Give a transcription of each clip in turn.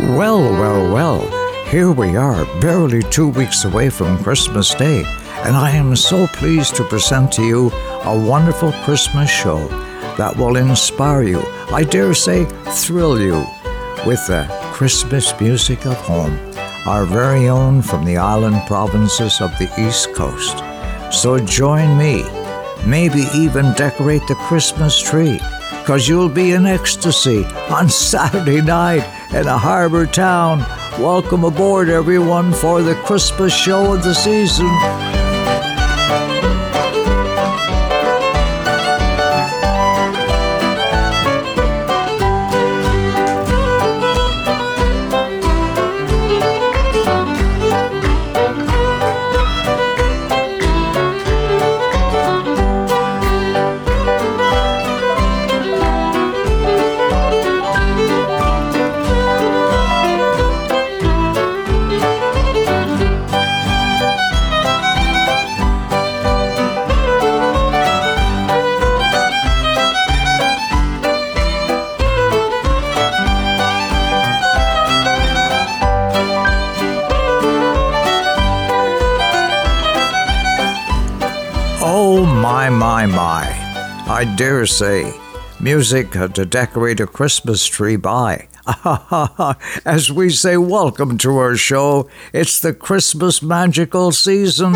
Well, well, well, here we are, barely two weeks away from Christmas Day, and I am so pleased to present to you a wonderful Christmas show that will inspire you, I dare say, thrill you, with the Christmas music of home, our very own from the island provinces of the East Coast. So join me, maybe even decorate the Christmas tree, because you'll be in ecstasy on Saturday night in a harbor town. Welcome aboard, everyone, for the Christmas show of the season. I dare say, music uh, to decorate a Christmas tree by. As we say, welcome to our show. It's the Christmas magical season.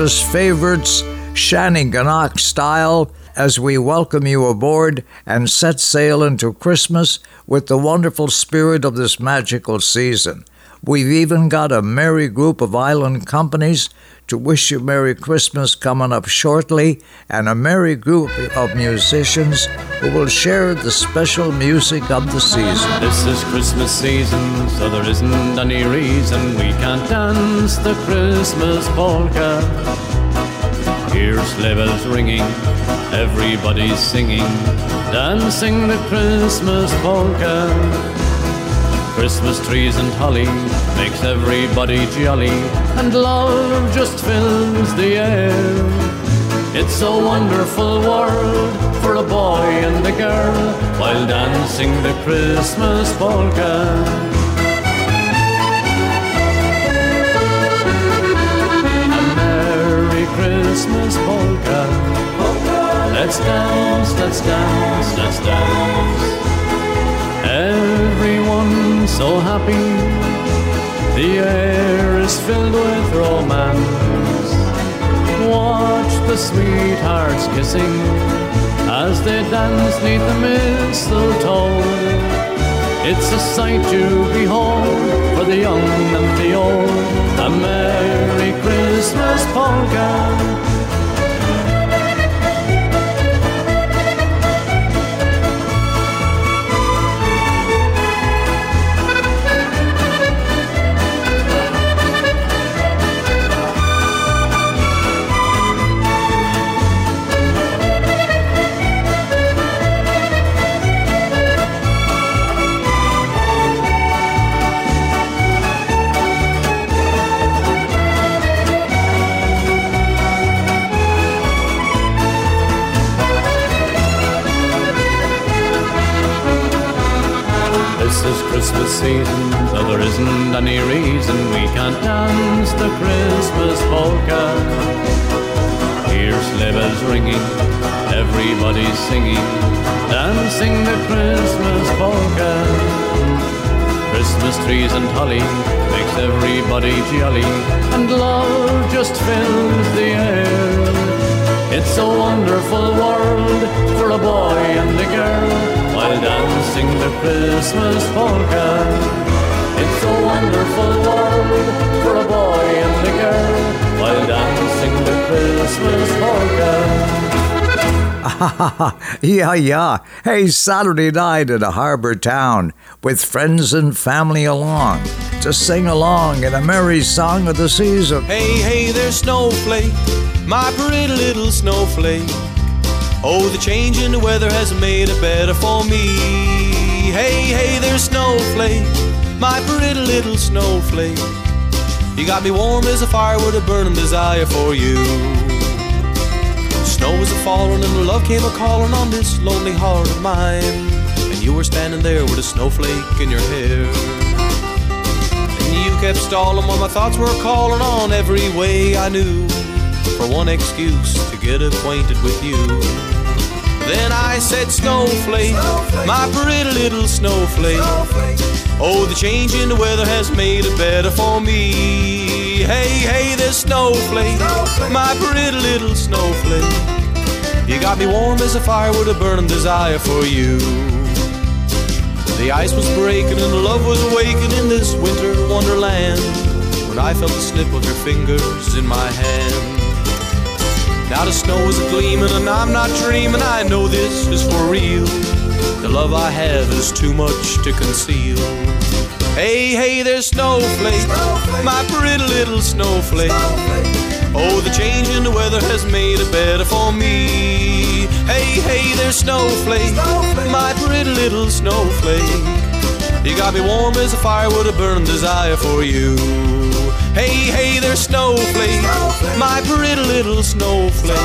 Wow. favorites, Shannon Shanneyganock style, as we welcome you aboard and set sail into Christmas with the wonderful spirit of this magical season. We've even got a merry group of island companies to wish you Merry Christmas coming up shortly, and a merry group of musicians who will share the special music of the season. This is Christmas season, so there isn't any reason we can't dance the Christmas polka. Here's sleigh bells ringing, everybody's singing, dancing the Christmas polka. Christmas trees and holly makes everybody jolly, and love just fills the air. It's a wonderful world for a boy and a girl while dancing the Christmas polka. A Merry Christmas Polka. Let's dance, let's dance, let's dance. So happy, the air is filled with romance. Watch the sweethearts kissing as they dance neath the mistletoe. It's a sight to behold for the young and the old. A Merry Christmas polka. Christmas season, so there isn't any reason we can't dance the Christmas polka. Hear sleigh bells ringing, everybody's singing, dancing the Christmas polka. Christmas trees and holly makes everybody jolly, and love just fills the air. It's a wonderful world for a boy and a girl while dancing the Christmas polka. It's a wonderful world for a boy and a girl while dancing the Christmas polka. yeah, yeah. Hey, Saturday night in a harbor town with friends and family along to sing along in a merry song of the season. Hey, hey, there's Snowflake, my pretty little snowflake. Oh, the change in the weather has made it better for me. Hey, hey, there's Snowflake, my pretty little snowflake. You got me warm as a fire with a burning desire for you. Snow was a falling and love came a calling on this lonely heart of mine. And you were standing there with a snowflake in your hair. And you kept stalling while my thoughts were calling on every way I knew for one excuse to get acquainted with you. Then I said, Snowflake, my pretty little snowflake. Oh, the change in the weather has made it better for me. Hey, hey, this snowflake, my pretty little snowflake. You got me warm as a fire with a burning desire for you. The ice was breaking and love was awakening in this winter wonderland when I felt the snip of your fingers in my hand. Now the snow is gleaming and I'm not dreaming. I know this is for real. The love I have is too much to conceal. Hey, hey, there's snowflake, snowflake. my pretty little snowflake. snowflake. Oh, the change in the weather has made it better for me. Hey, hey, there's snowflake, snowflake. my pretty little snowflake. You got me warm as a fire with a burning desire for you. Hey, hey there, snowflake, my pretty little snowflake.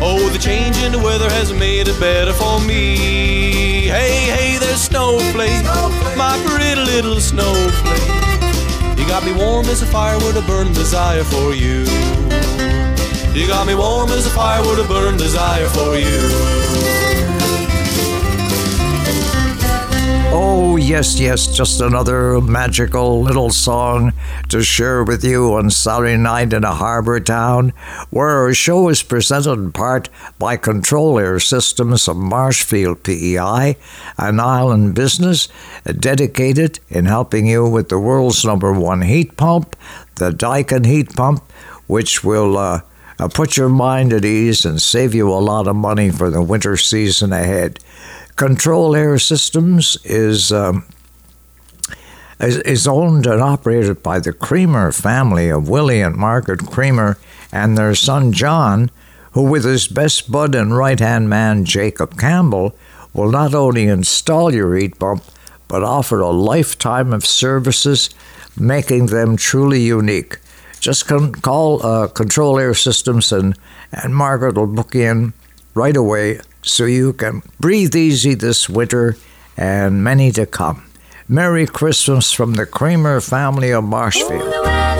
Oh, the change in the weather has made it better for me. Hey, hey there, snowflake, snowflake. my pretty little snowflake. You got me warm as a fire with a burning desire for you. You got me warm as a fire with a burning desire for you. Oh, yes, yes, just another magical little song to share with you on Saturday night in a harbor town, where our show is presented in part by Control Air Systems of Marshfield PEI, an island business dedicated in helping you with the world's number one heat pump, the Daikin heat pump, which will uh, uh, put your mind at ease and save you a lot of money for the winter season ahead. Control Air Systems is, um, is, is owned and operated by the Creamer family of Willie and Margaret Creamer and their son John, who, with his best bud and right hand man Jacob Campbell, will not only install your heat pump but offer a lifetime of services, making them truly unique. Just con- call uh, Control Air Systems and, and Margaret will book in right away so you can breathe easy this winter and many to come. Merry Christmas from the Kramer family of Marshfield.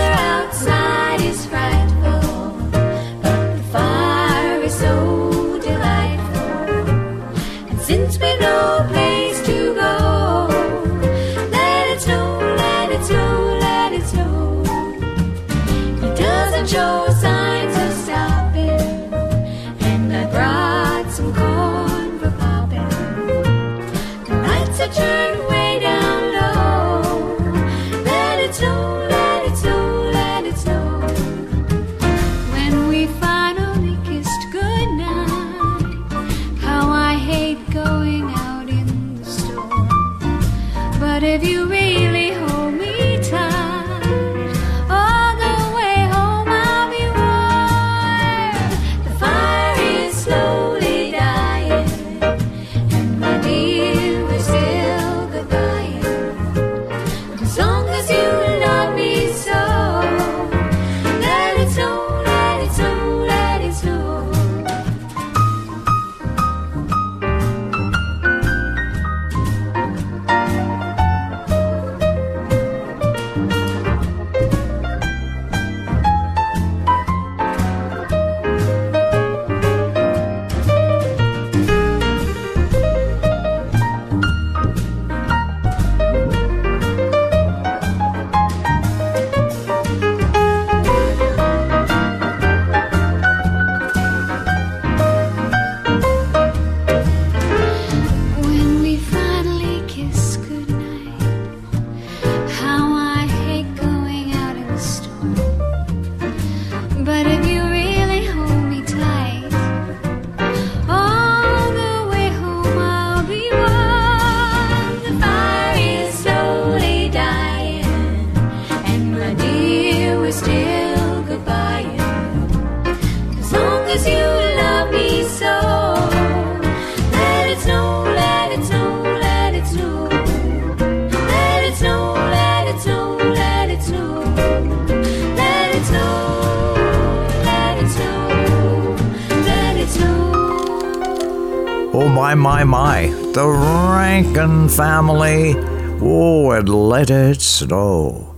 Family. Oh, and let it snow.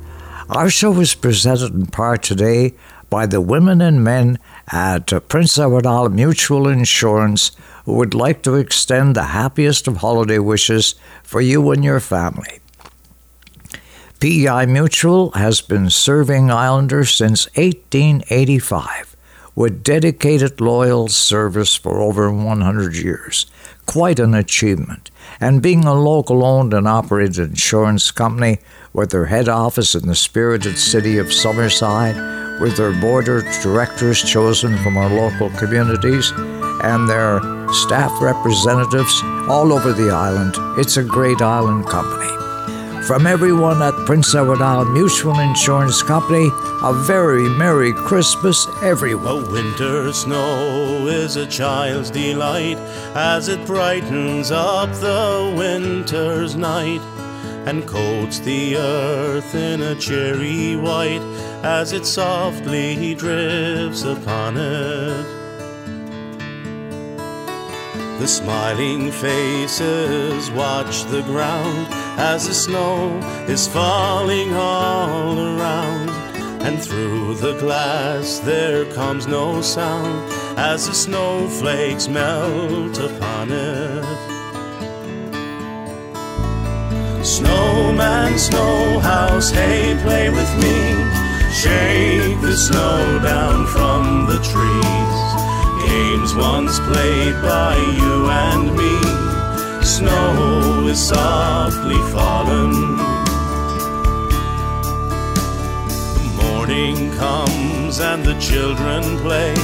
Our show is presented in part today by the women and men at Prince Edward Island Mutual Insurance who would like to extend the happiest of holiday wishes for you and your family. PEI Mutual has been serving Islanders since 1885 with dedicated loyal service for over 100 years quite an achievement. And being a local owned and operated insurance company with their head office in the spirited city of Summerside, with their board of directors chosen from our local communities, and their staff representatives all over the island, it's a great island company. From everyone at Prince Edward Island Mutual Insurance Company, a very Merry Christmas, everyone. Winter snow is a child's delight as it brightens up the winter's night and coats the earth in a cherry white as it softly drifts upon it. The smiling faces watch the ground as the snow is falling all around. And through the glass there comes no sound as the snowflakes melt upon it. Snowman, snowhouse, hey, play with me. Shake the snow down from the trees games once played by you and me. Snow is softly fallen. Morning comes and the children play.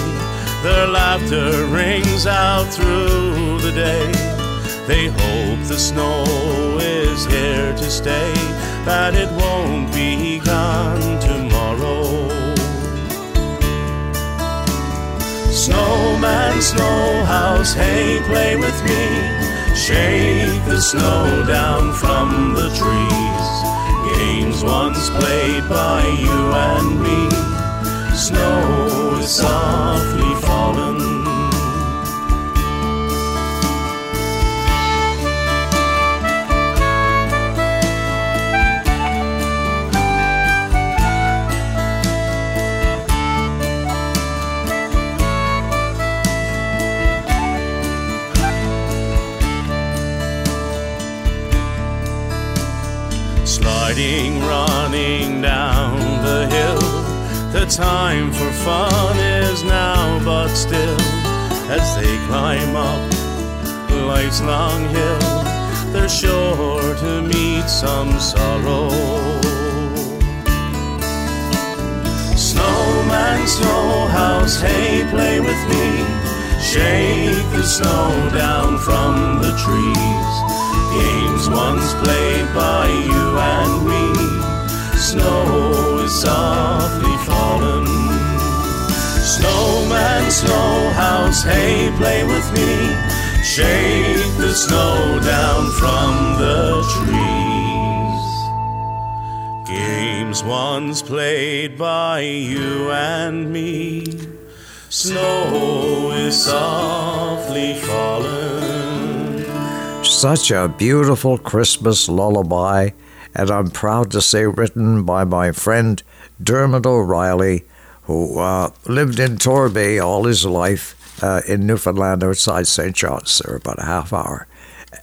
Their laughter rings out through the day. They hope the snow is here to stay, that it won't be gone tomorrow. Snowman, snowhouse, hey, play with me. Shake the snow down from the trees. Games once played by you and me. Snow is softly running down the hill. The time for fun is now, but still, as they climb up life's long hill, they're sure to meet some sorrow. Snowman, snowhouse, hey, play with me. Shake the snow down from the trees. Games once played by you and me. Snow is softly fallen. Snowman, snowhouse, hey, play with me. Shake the snow down from the trees. Games once played by you and me. Snow is softly fallen. Such a beautiful Christmas lullaby, and I'm proud to say written by my friend Dermot O'Reilly, who uh, lived in Torbay all his life uh, in Newfoundland outside St. John's, there about a half hour.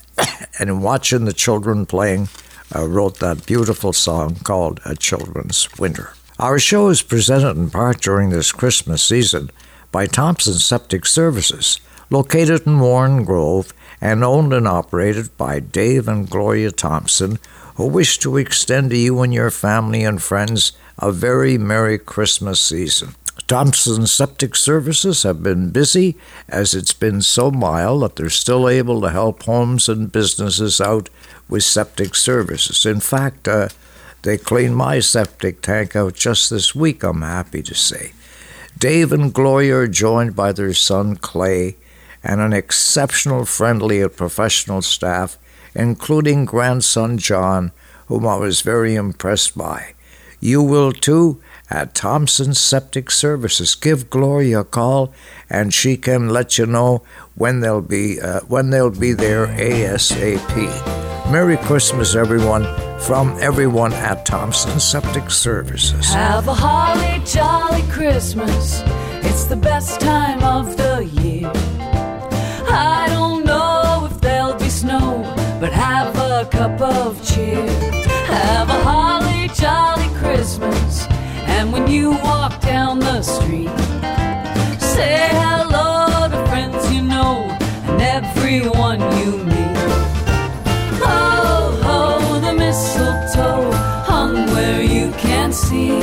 and watching the children playing, uh, wrote that beautiful song called A Children's Winter. Our show is presented in part during this Christmas season by Thompson Septic Services, located in Warren Grove and owned and operated by Dave and Gloria Thompson, who wish to extend to you and your family and friends a very Merry Christmas season. Thompson Septic Services have been busy as it's been so mild that they're still able to help homes and businesses out with septic services. In fact, uh, they cleaned my septic tank out just this week, I'm happy to say. Dave and Gloria are joined by their son Clay and an exceptional, friendly, and professional staff, including grandson John, whom I was very impressed by. You will too at Thompson Septic Services. Give Gloria a call, and she can let you know when they'll be uh, when they'll be there ASAP. Merry Christmas, everyone, from everyone at Thompson Septic Services. Have a holly jolly Christmas. It's the best time of the year. I don't know if there'll be snow, but have a cup of cheer. Have a holly jolly Christmas. And when you walk down the street, say hello to friends you know and everyone you meet. Oh, oh, the mistletoe hung where you can't see.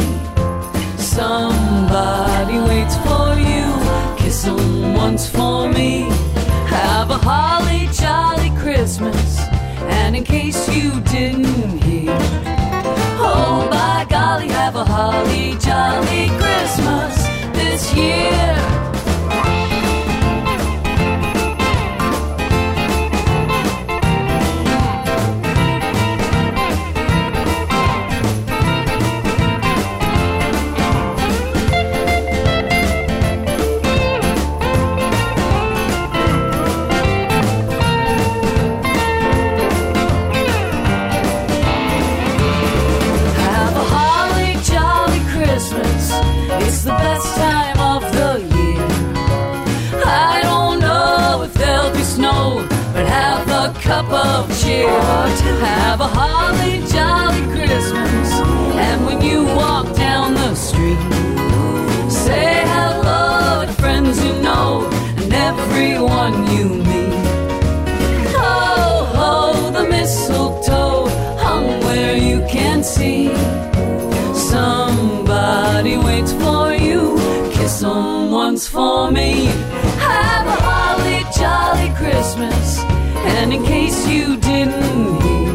Somebody waits for you, kiss them once for me. Have a holly jolly Christmas, and in case you didn't hear, oh by golly, have a holly jolly Christmas this year. Of. Have a holly jolly Christmas. And when you walk down the street, say hello to friends you know and everyone you meet. Oh, oh, the mistletoe hung where you can see. Somebody waits for you, kiss once for me. Have a holly jolly Christmas, and in case you didn't hear,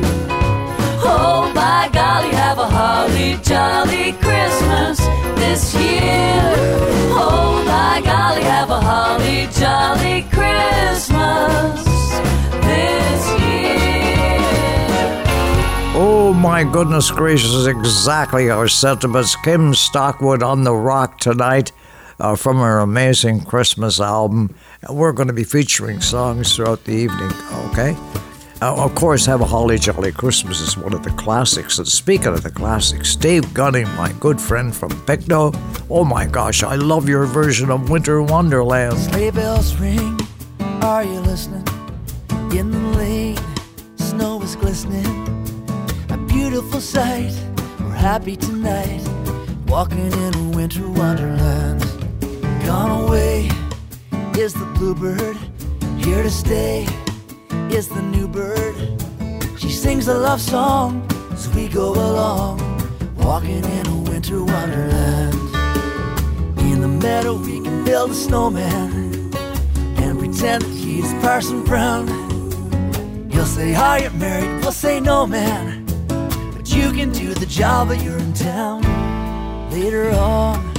oh by golly, have a holly jolly Christmas this year. Oh by golly, have a holly jolly Christmas this year. Oh my goodness gracious, exactly our sentiments. Kim Stockwood on the rock tonight uh, from her amazing Christmas album. We're going to be featuring songs throughout the evening, okay? Uh, of course, Have a Holly Jolly Christmas is one of the classics. And speaking of the classics, Dave Gunning, my good friend from Pictou, oh my gosh, I love your version of Winter Wonderland. Sleigh bells ring, are you listening? In the lane, snow is glistening. A beautiful sight, we're happy tonight. walking in a winter wonderland. Gone away is the bluebird, here to stay is the new bird. She sings a love song as we go along, walking in a winter wonderland. In the meadow, we can build a snowman and pretend that he's Parson Brown. He'll say, Are you married? We'll say, No, man. But you can do the job, but you're in town. Later on,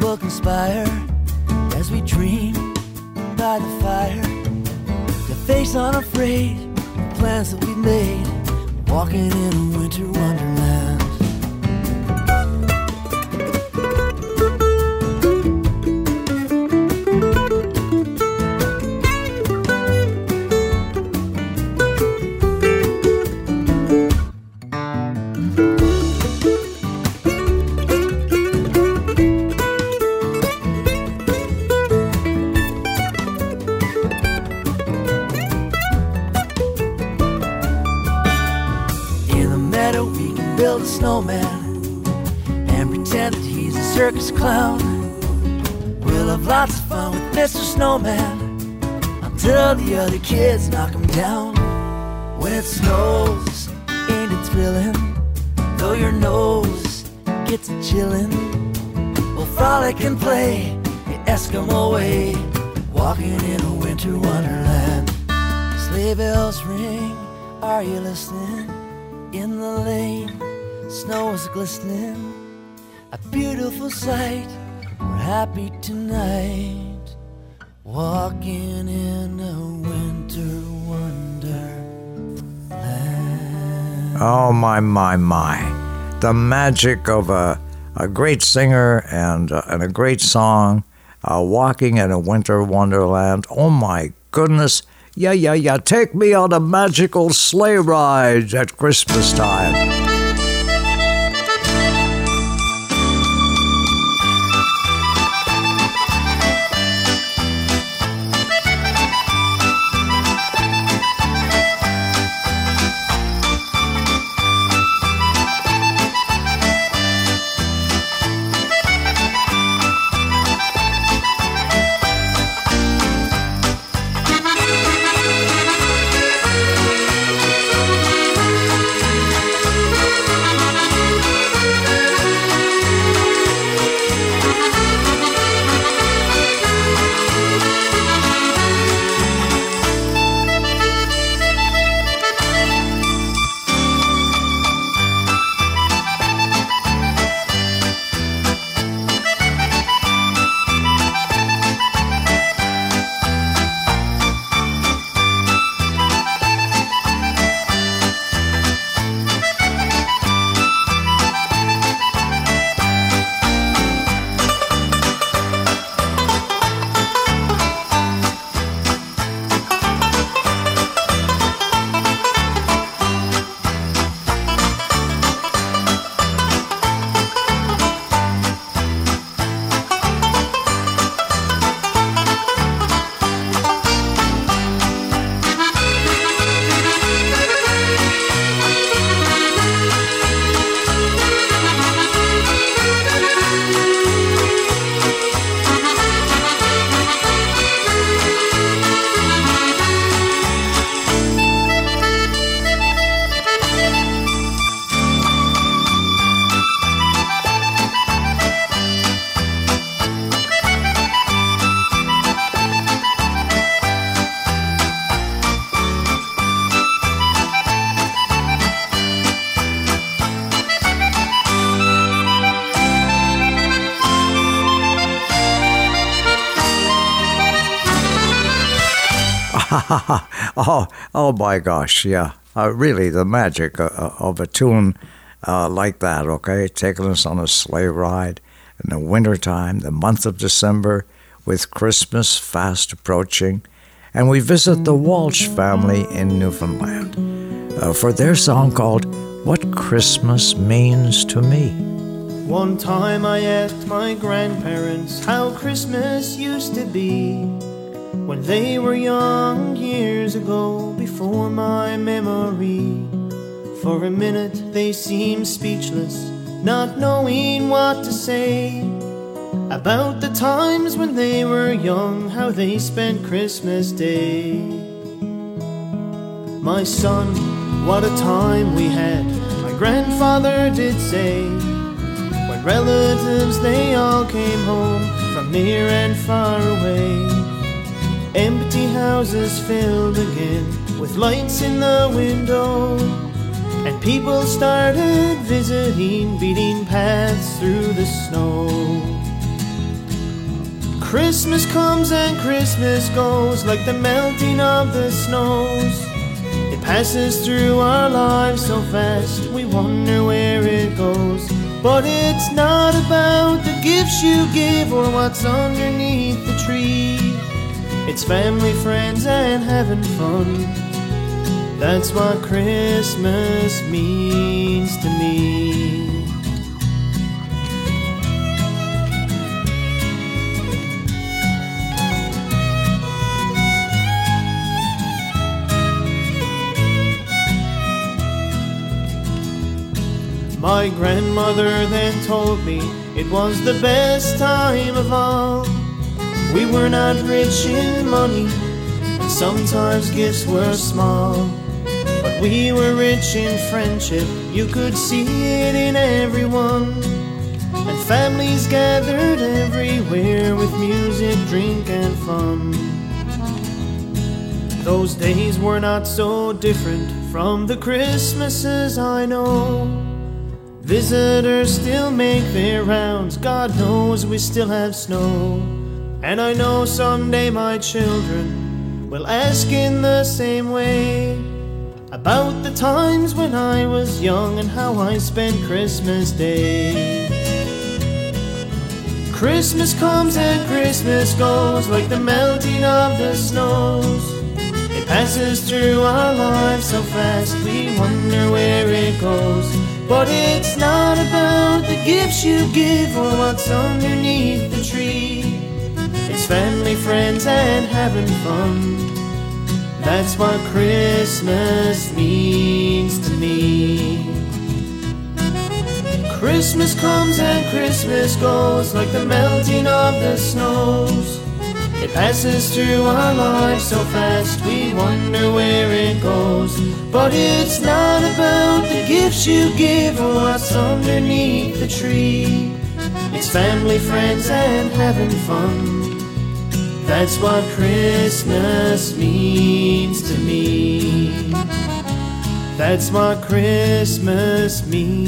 we'll conspire as we dream by the fire. To face unafraid the plans that we made, walking in a winter wonderland. Other kids knock him down. When it snows, ain't it thrilling? Though your nose gets a chillin', we'll frolic and play the Eskimo way, walking in a winter wonderland. Sleigh bells ring, are you listening? In the lane, snow is glistening, a beautiful sight. We're happy tonight, walking in Oh, my, my, my. The magic of a, a great singer and, uh, and a great song, uh, Walking in a Winter Wonderland. Oh, my goodness. Yeah, yeah, yeah. Take me on a magical sleigh ride at Christmas time. oh, oh my gosh, yeah. Uh, really, the magic uh, uh, of a tune uh, like that, okay? Taking us on a sleigh ride in the wintertime, the month of December, with Christmas fast approaching. And we visit the Walsh family in Newfoundland uh, for their song called What Christmas Means to Me. One time I asked my grandparents how Christmas used to be when they were young years ago before my memory. For a minute they seemed speechless, not knowing what to say about the times when they were young, how they spent Christmas Day. My son, what a time we had, my grandfather did say. When relatives they all came home from near and far away. Empty houses filled again with lights in the window. And people started visiting, beating paths through the snow. Christmas comes and Christmas goes like the melting of the snows. It passes through our lives so fast, we wonder where it goes. But it's not about the gifts you give or what's underneath the tree. It's family, friends, and having fun. That's what Christmas means to me. My grandmother then told me it was the best time of all. We were not rich in money, and sometimes gifts were small. But we were rich in friendship, you could see it in everyone. And families gathered everywhere with music, drink, and fun. Those days were not so different from the Christmases I know. Visitors still make their rounds, God knows we still have snow. And I know someday my children will ask in the same way about the times when I was young and how I spent Christmas Day. Christmas comes and Christmas goes like the melting of the snows. It passes through our lives so fast we wonder where it goes. But it's not about the gifts you give or what's underneath family, friends, and having fun. That's what Christmas means to me. Christmas comes and Christmas goes like the melting of the snows. It passes through our lives so fast we wonder where it goes. But it's not about the gifts you give or what's underneath the tree. It's family, friends, and having fun. That's what Christmas means to me. That's what Christmas means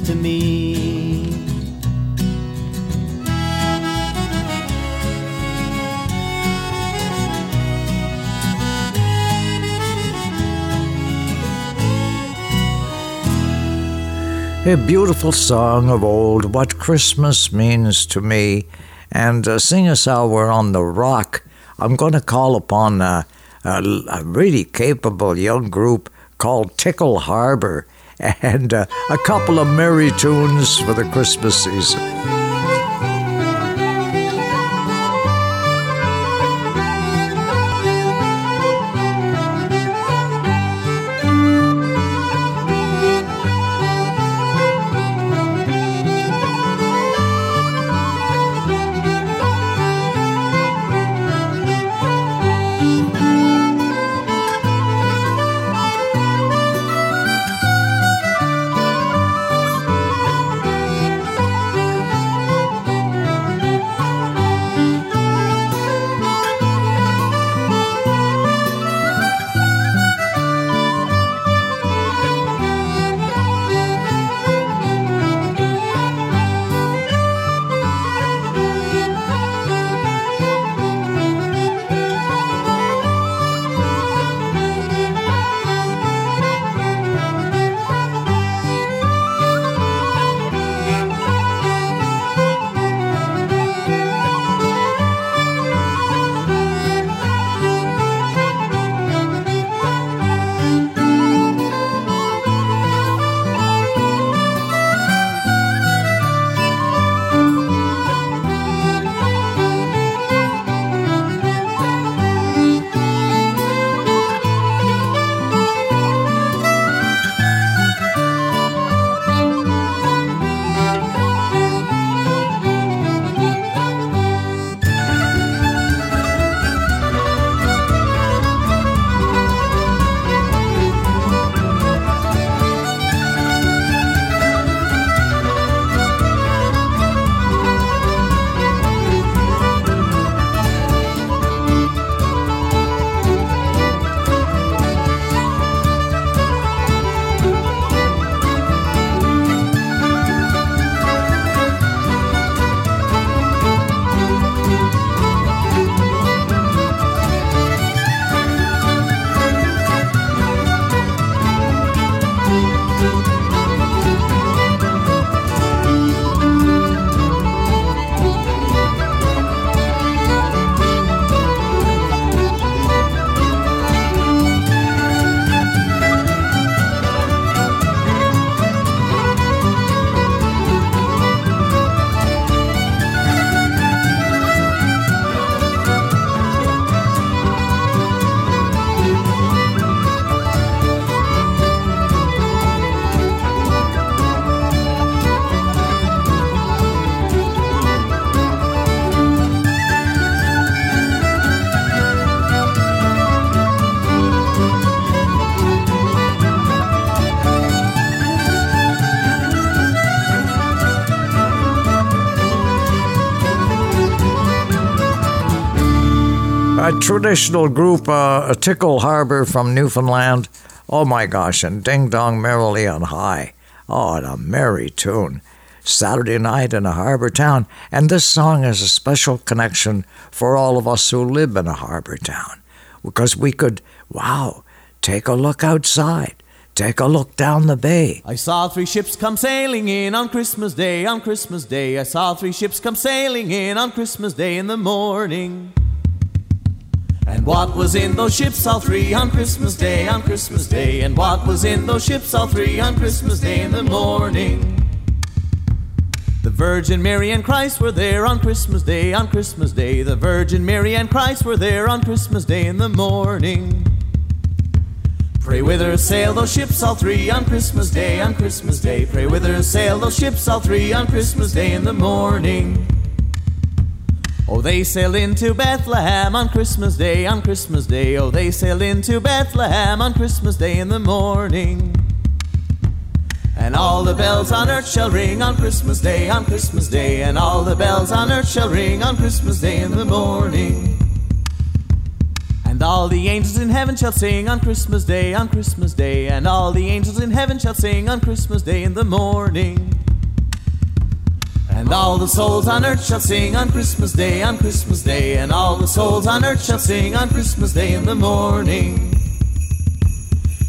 to me. A beautiful song of old, What Christmas Means to Me. And uh, seeing as how we're on the rock, I'm going to call upon a, a, a, really capable young group called Tickle Harbor and uh, a couple of merry tunes for the Christmas season. Traditional group, uh, Tickle Harbor from Newfoundland. Oh my gosh, and Ding Dong Merrily on High. Oh, and a merry tune. Saturday night in a harbor town. And this song has a special connection for all of us who live in a harbor town because we could, wow, take a look outside. Take a look down the bay. I saw three ships come sailing in on Christmas Day, on Christmas Day. I saw three ships come sailing in on Christmas Day in the morning. And what was in those ships, all three, on Christmas Day, on Christmas Day? And what was in those ships, all three, on Christmas Day in the morning? The Virgin Mary and Christ were there on Christmas Day, on Christmas Day. The Virgin Mary and Christ were there on Christmas Day in the morning. Pray whither sail those ships all three on Christmas Day, on Christmas Day. Pray whither sail those ships all three on Christmas Day in the morning. Oh, they sailed into Bethlehem on Christmas Day, on Christmas Day. Oh, they sailed into Bethlehem on Christmas Day in the morning. And all the bells on earth shall ring on Christmas Day, on Christmas Day. And all the bells on earth shall ring on Christmas Day in the morning. And all the angels in heaven shall sing on Christmas Day, on Christmas Day. And all the angels in heaven shall sing on Christmas Day in the morning. And all the souls on earth shall sing on Christmas Day, on Christmas Day. And all the souls on earth shall sing on Christmas Day in the morning.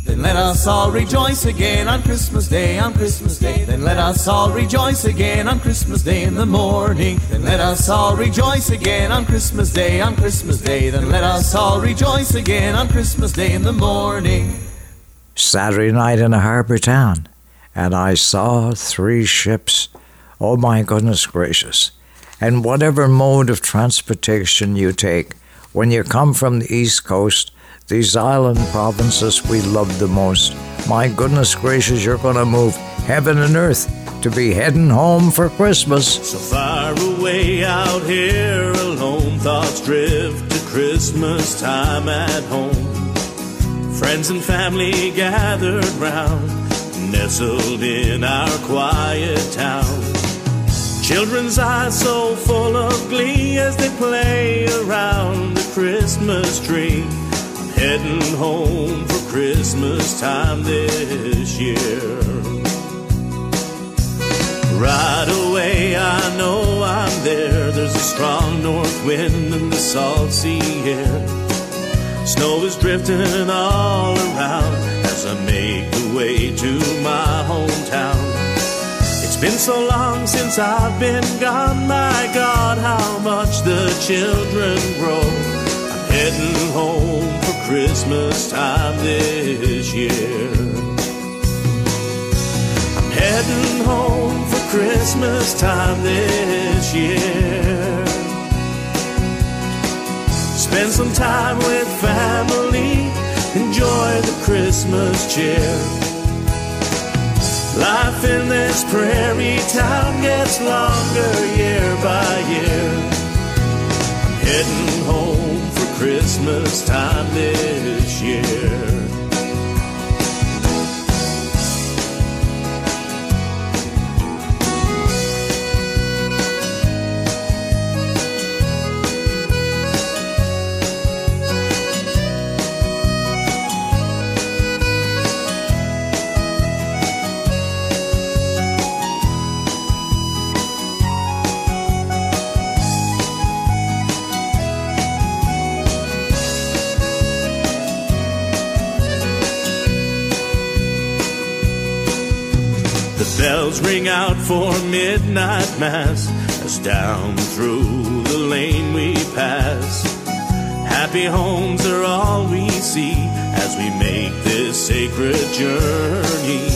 Then let us all rejoice again on Christmas Day, on Christmas Day. Then let us all rejoice again on Christmas Day in the morning. Then let us all rejoice again on Christmas Day, on Christmas Day. Then let us all rejoice again on Christmas Day in the morning. Saturday night in a harbor town, and I saw three ships. Oh my goodness gracious. And whatever mode of transportation you take, when you come from the East Coast, these island provinces we love the most. My goodness gracious, you're going to move heaven and earth to be heading home for Christmas. So far away out here alone, thoughts drift to Christmas time at home. Friends and family gathered round, nestled in our quiet town. Children's eyes so full of glee as they play around the Christmas tree I'm heading home for Christmas time this year. Right away, I know I'm there. There's a strong north wind and the salt sea air. Snow is drifting all around as I make the way to my hometown. It's been so long since I've been gone, my God, how much the children grow. I'm heading home for Christmas time this year. I'm heading home for Christmas time this year. Spend some time with family, enjoy the Christmas cheer. Life in this prairie town gets longer year by year. I'm heading home for Christmas time this year. Bells ring out for midnight mass as down through the lane we pass. Happy homes are all we see as we make this sacred journey.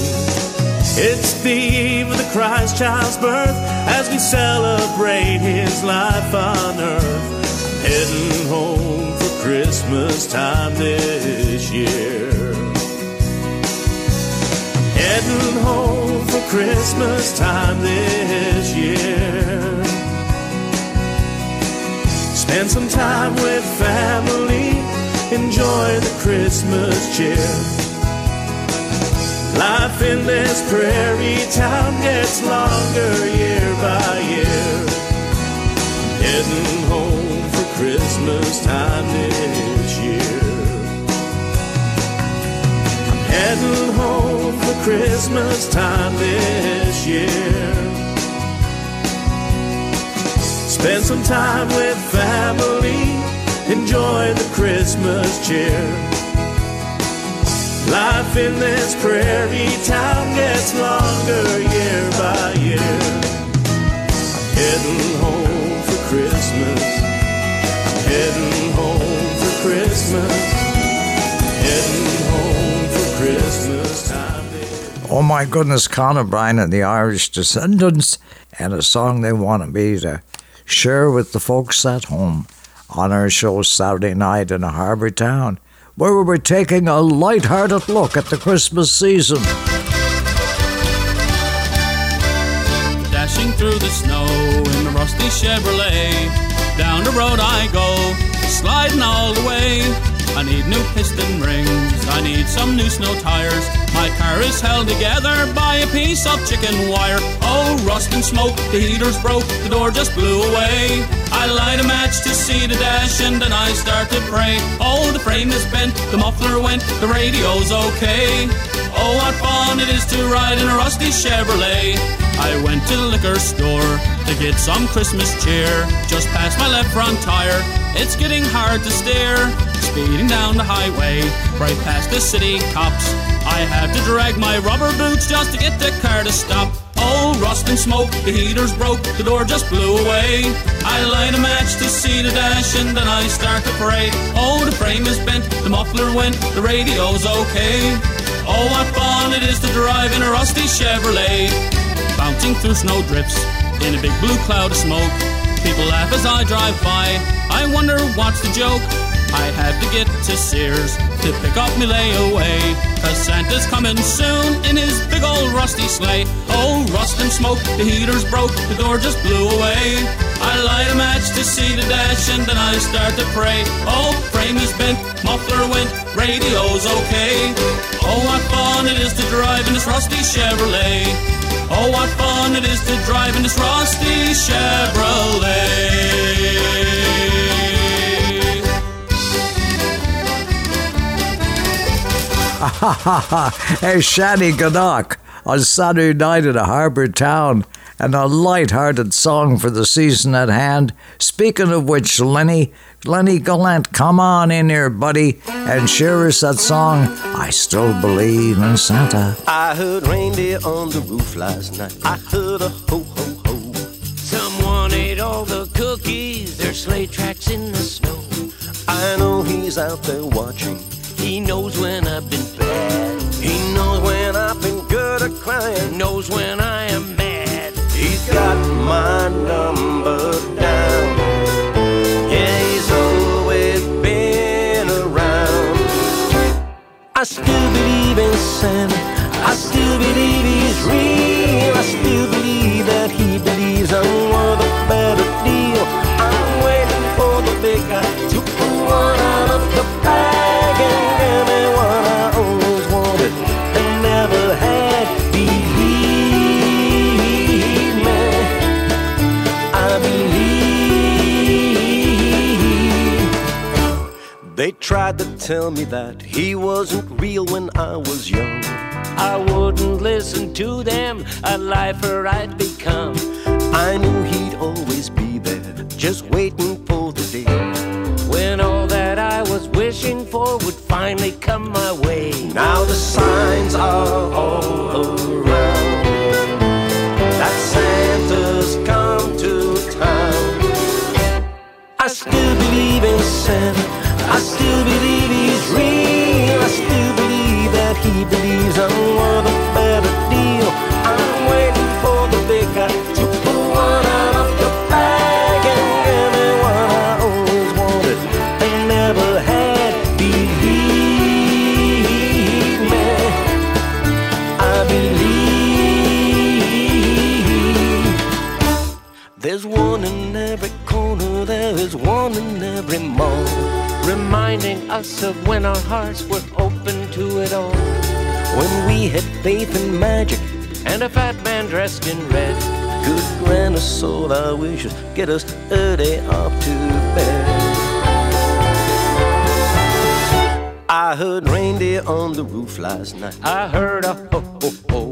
It's the eve of the Christ child's birth as we celebrate his life on earth. Heading home for Christmas time this year. Heading home for Christmas time this year. Spend some time with family, enjoy the Christmas cheer. Life in this prairie town gets longer year by year. Heading home for Christmas time this Christmas time this year. Spend some time with family, enjoy the Christmas cheer. Life in this prairie town gets longer year by year. Heading home for Christmas. Heading home for Christmas. Heading home for. Oh my goodness, Con O'Brien and the Irish Descendants, and a song they wanted me to share with the folks at home on our show Saturday night in a harbour town, where we were taking a light-hearted look at the Christmas season. Dashing through the snow in a rusty Chevrolet. Down the road I go, sliding all the way. I need new piston rings, I need some new snow tires. My car is held together by a piece of chicken wire. Oh, rust and smoke, the heater's broke, the door just blew away. I light a match to see the dash and then I start to pray. Oh, the frame is bent, the muffler went, the radio's okay. Oh, what fun it is to ride in a rusty Chevrolet. I went to the liquor store to get some Christmas cheer. Just past my left front tire, it's getting hard to steer. Speeding down the highway, right past the city cops. I had to drag my rubber boots just to get the car to stop. Oh, rust and smoke, the heater's broke, the door just blew away. I light a match to see the dash and then I start to pray. Oh, the frame is bent, the muffler went, the radio's okay. Oh, what fun it is to drive in a rusty Chevrolet. Bouncing through snowdrifts in a big blue cloud of smoke. People laugh as I drive by. I wonder what's the joke. I had to get to Sears to pick up my layaway. Cause Santa's coming soon in his big old rusty sleigh. Oh, rust and smoke, the heater's broke, the door just blew away. I light a match to see the dash and then I start to pray. Oh, frame is bent, muffler went, radio's okay. Oh, what fun it is to drive in this rusty Chevrolet. Oh, what fun it is to drive in this rusty Chevrolet. Shanneyganock on Saturday night in a harbour town, and a light-hearted song for the season at hand. Speaking of which, Lenny, Lenny Gallant, come on in here, buddy, and share us that song. I still believe in Santa. I heard reindeer on the roof last night. I heard a ho ho ho. Someone ate all the cookies, there's sleigh tracks in the snow. I know he's out there watching. He knows when I've been bad, He knows when I've been good at crying. knows when I am mad. He's got my number down. Yeah, he's always been around. I still believe in Santa. I still believe he's real. I still believe that he believes I'm worth a better deal. Big guy to pull one out of the bag and what I always wanted and never had. Believe me. I believe. They tried to tell me that he wasn't real when I was young. I wouldn't listen to them, a lifer I'd become. I knew he'd always be there, just waiting that I was wishing for would finally come my way. Now the signs are all around that Santa's come to town. I still believe in Santa. I still believe he's real. I still believe that he believes I'm worth in every mall. reminding us of when our hearts were open to it all. When we had faith in magic, And a fat man dressed in red. could grant us all our wishes, get us early off to bed. I heard reindeer on the roof last night. I heard a ho ho ho.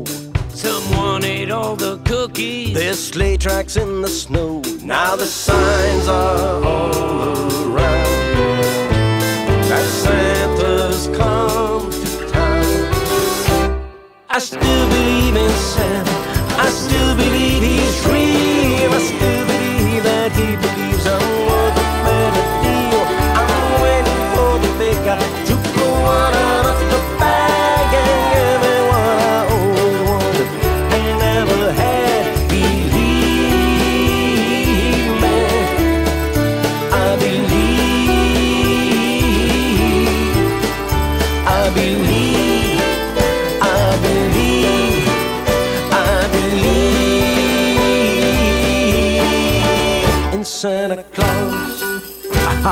Ate all the cookies. There's sleigh tracks in the snow. Now the signs are all around. That Santa's come to town. I still believe in Santa. I still believe he's real.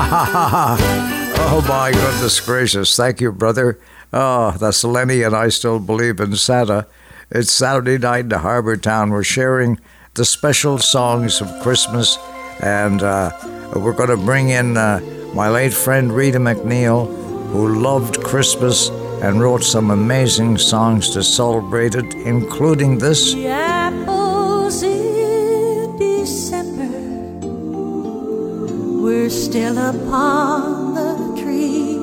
oh my goodness gracious. Thank you, brother. Oh, that's Lenny and I still believe in Santa. It's Saturday night in Harbor Town. We're sharing the special songs of Christmas, and uh, we're going to bring in uh, my late friend Rita MacNeil, who loved Christmas and wrote some amazing songs to celebrate it, including this. Were still upon the tree.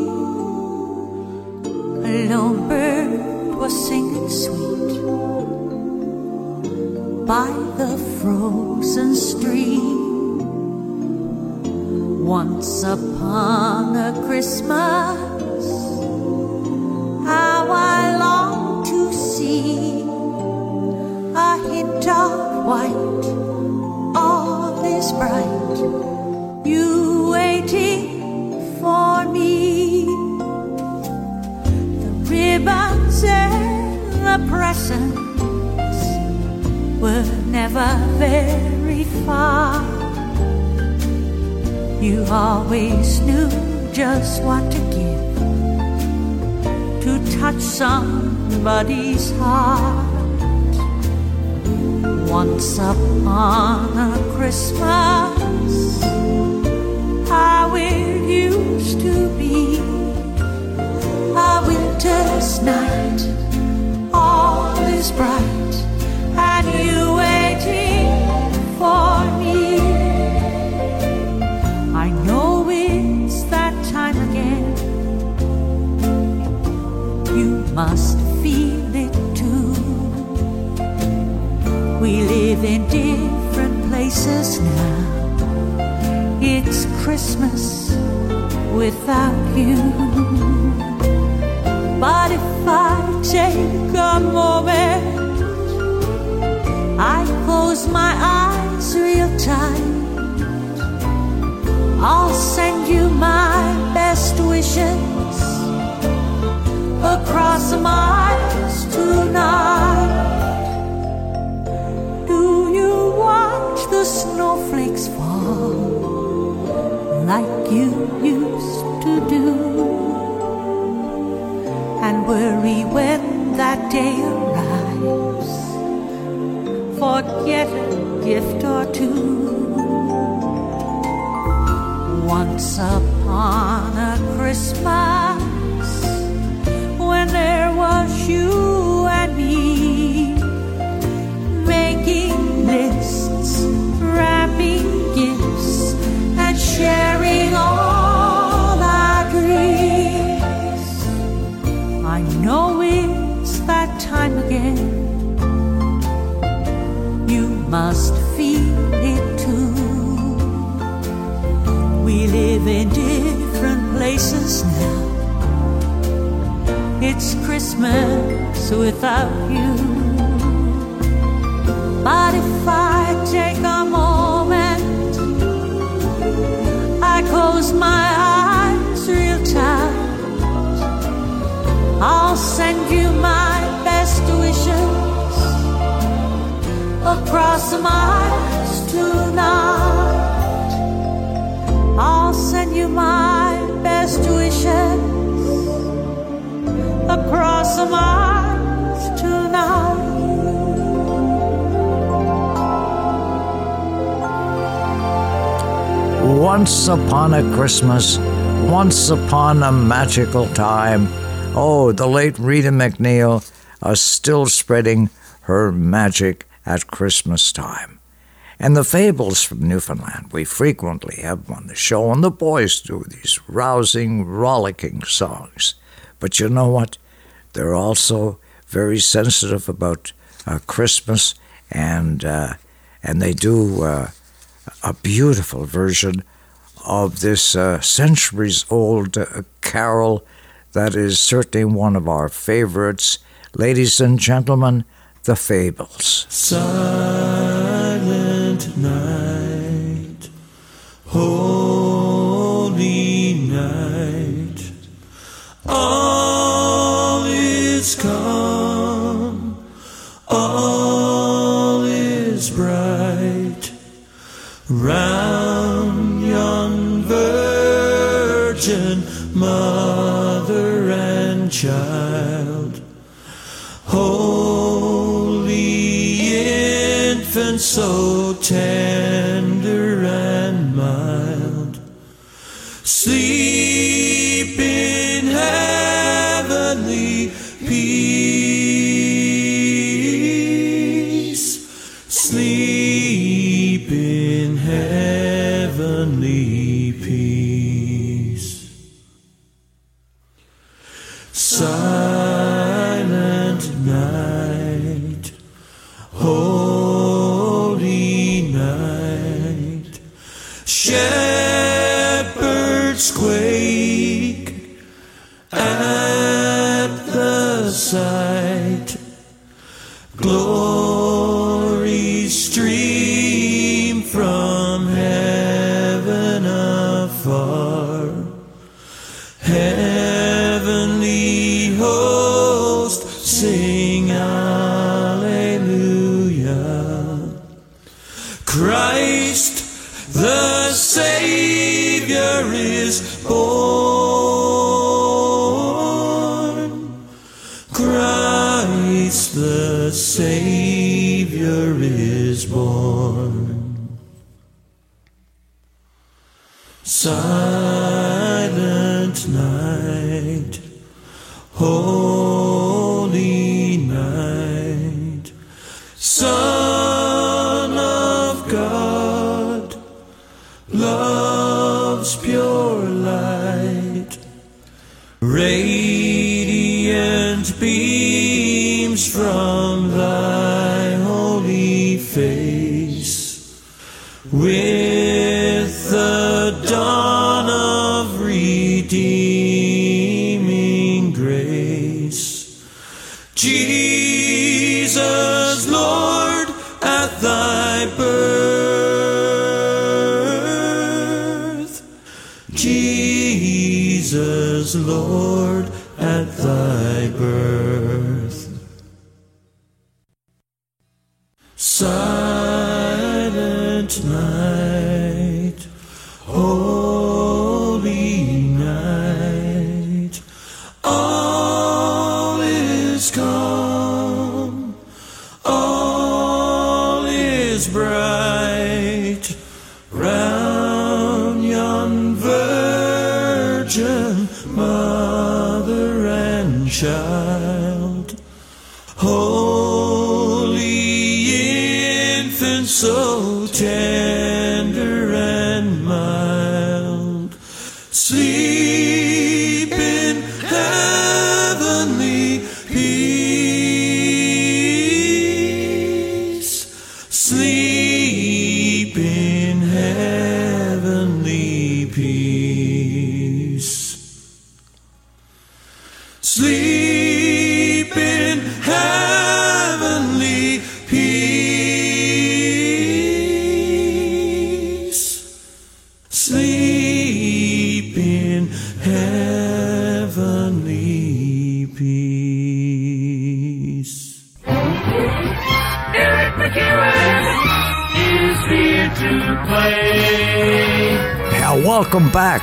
A lone bird was singing sweet by the frozen stream. Once upon a Christmas, how I long to see a hint of white. All is bright. You waiting for me. The ribbons and the presents were never very far. You always knew just what to give to touch somebody's heart. Once upon a Christmas, how it used to be a winter's night. All is bright, and you waiting for me. I know it's that time again. You must feel it too. We live in different places now. Christmas without you. But if I take a moment, I close my eyes real tight. I'll send you my best wishes across the miles tonight. Do you watch the snowflakes fall like you used to do? And worry when that day arrives. Forget a gift or two. Once upon a Christmas, when there was you Christmas without you. But if I take a moment, I close my eyes real tight. I'll send you my best wishes across the miles tonight. I'll send you my best wishes Once Upon a Christmas Once Upon a Magical Time. Oh, the late Rita MacNeil are still spreading her magic at Christmas time. And the fables from Newfoundland, we frequently have on the show, and the boys do these rousing, rollicking songs. But you know what? They're also very sensitive about uh, Christmas, and uh, and they do uh, a beautiful version of this uh, centuries old uh, carol that is certainly one of our favorites. Ladies and gentlemen, the Fables. Silent night, holy night, all Round young virgin mother and child, holy infant, so tender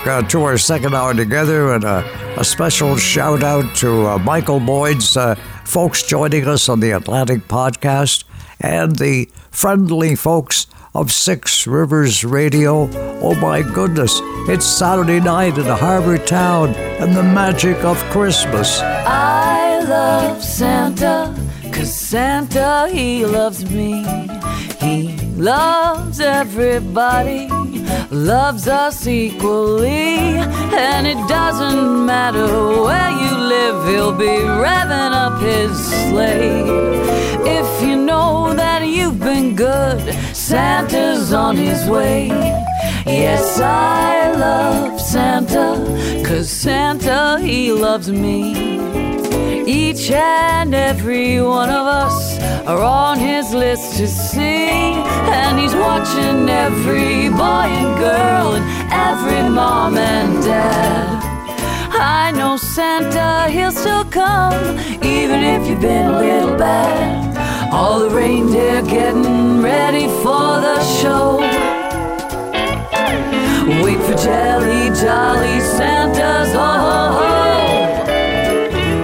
uh, to our second hour together, and uh, a special shout out to uh, Michael Boyd's uh, folks joining us on the Atlantic podcast and the friendly folks of Six Rivers Radio Oh my goodness, it's Saturday night in a Harbour Town and the magic of Christmas. I love Santa, cause Santa, he loves me. He loves everybody, loves us equally. And it doesn't matter where you live, he'll be revving up his sleigh. If you know that you've been good, Santa's on his way. Yes, I love Santa, cause Santa, he loves me. Each and every one of us are on his list to see. And he's watching every boy and girl and every mom and dad. I know Santa, he'll still come, even if you've been a little bad. All the reindeer getting ready for the show. Wait for jelly, jolly Santa's ho ho ho.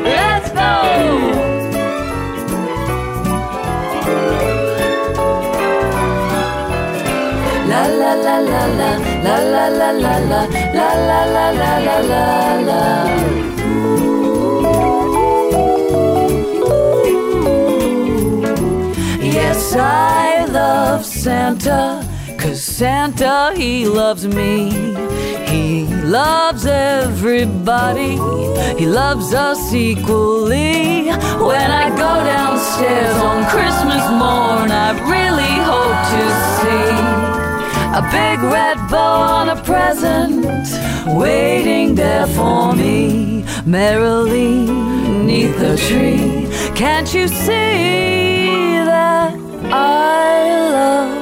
Let's go! La la la la la la la la la la la la la la la la la. Yes, I love Santa, cause Santa, he loves me. He loves everybody, he loves us equally. When I go downstairs on Christmas morn, I really hope to see a big red bow on a present waiting there for me merrily neath the tree. Can't you see that I love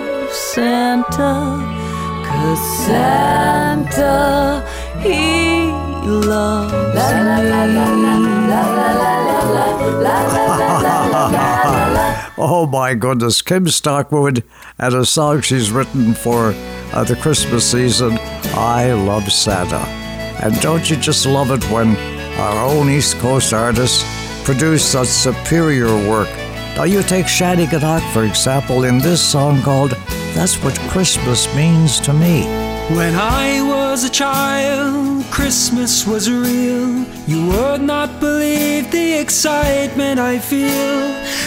Santa? Cause Santa, he loves me. Oh my goodness, Kim Stockwood and a song she's written for uh, the Christmas season, I Love Santa. And don't you just love it when our own East Coast artists produce such superior work? Now, you take Shanneyganock, for example, in this song called That's What Christmas Means to Me. When I was a child, Christmas was real. You would not believe the excitement I feel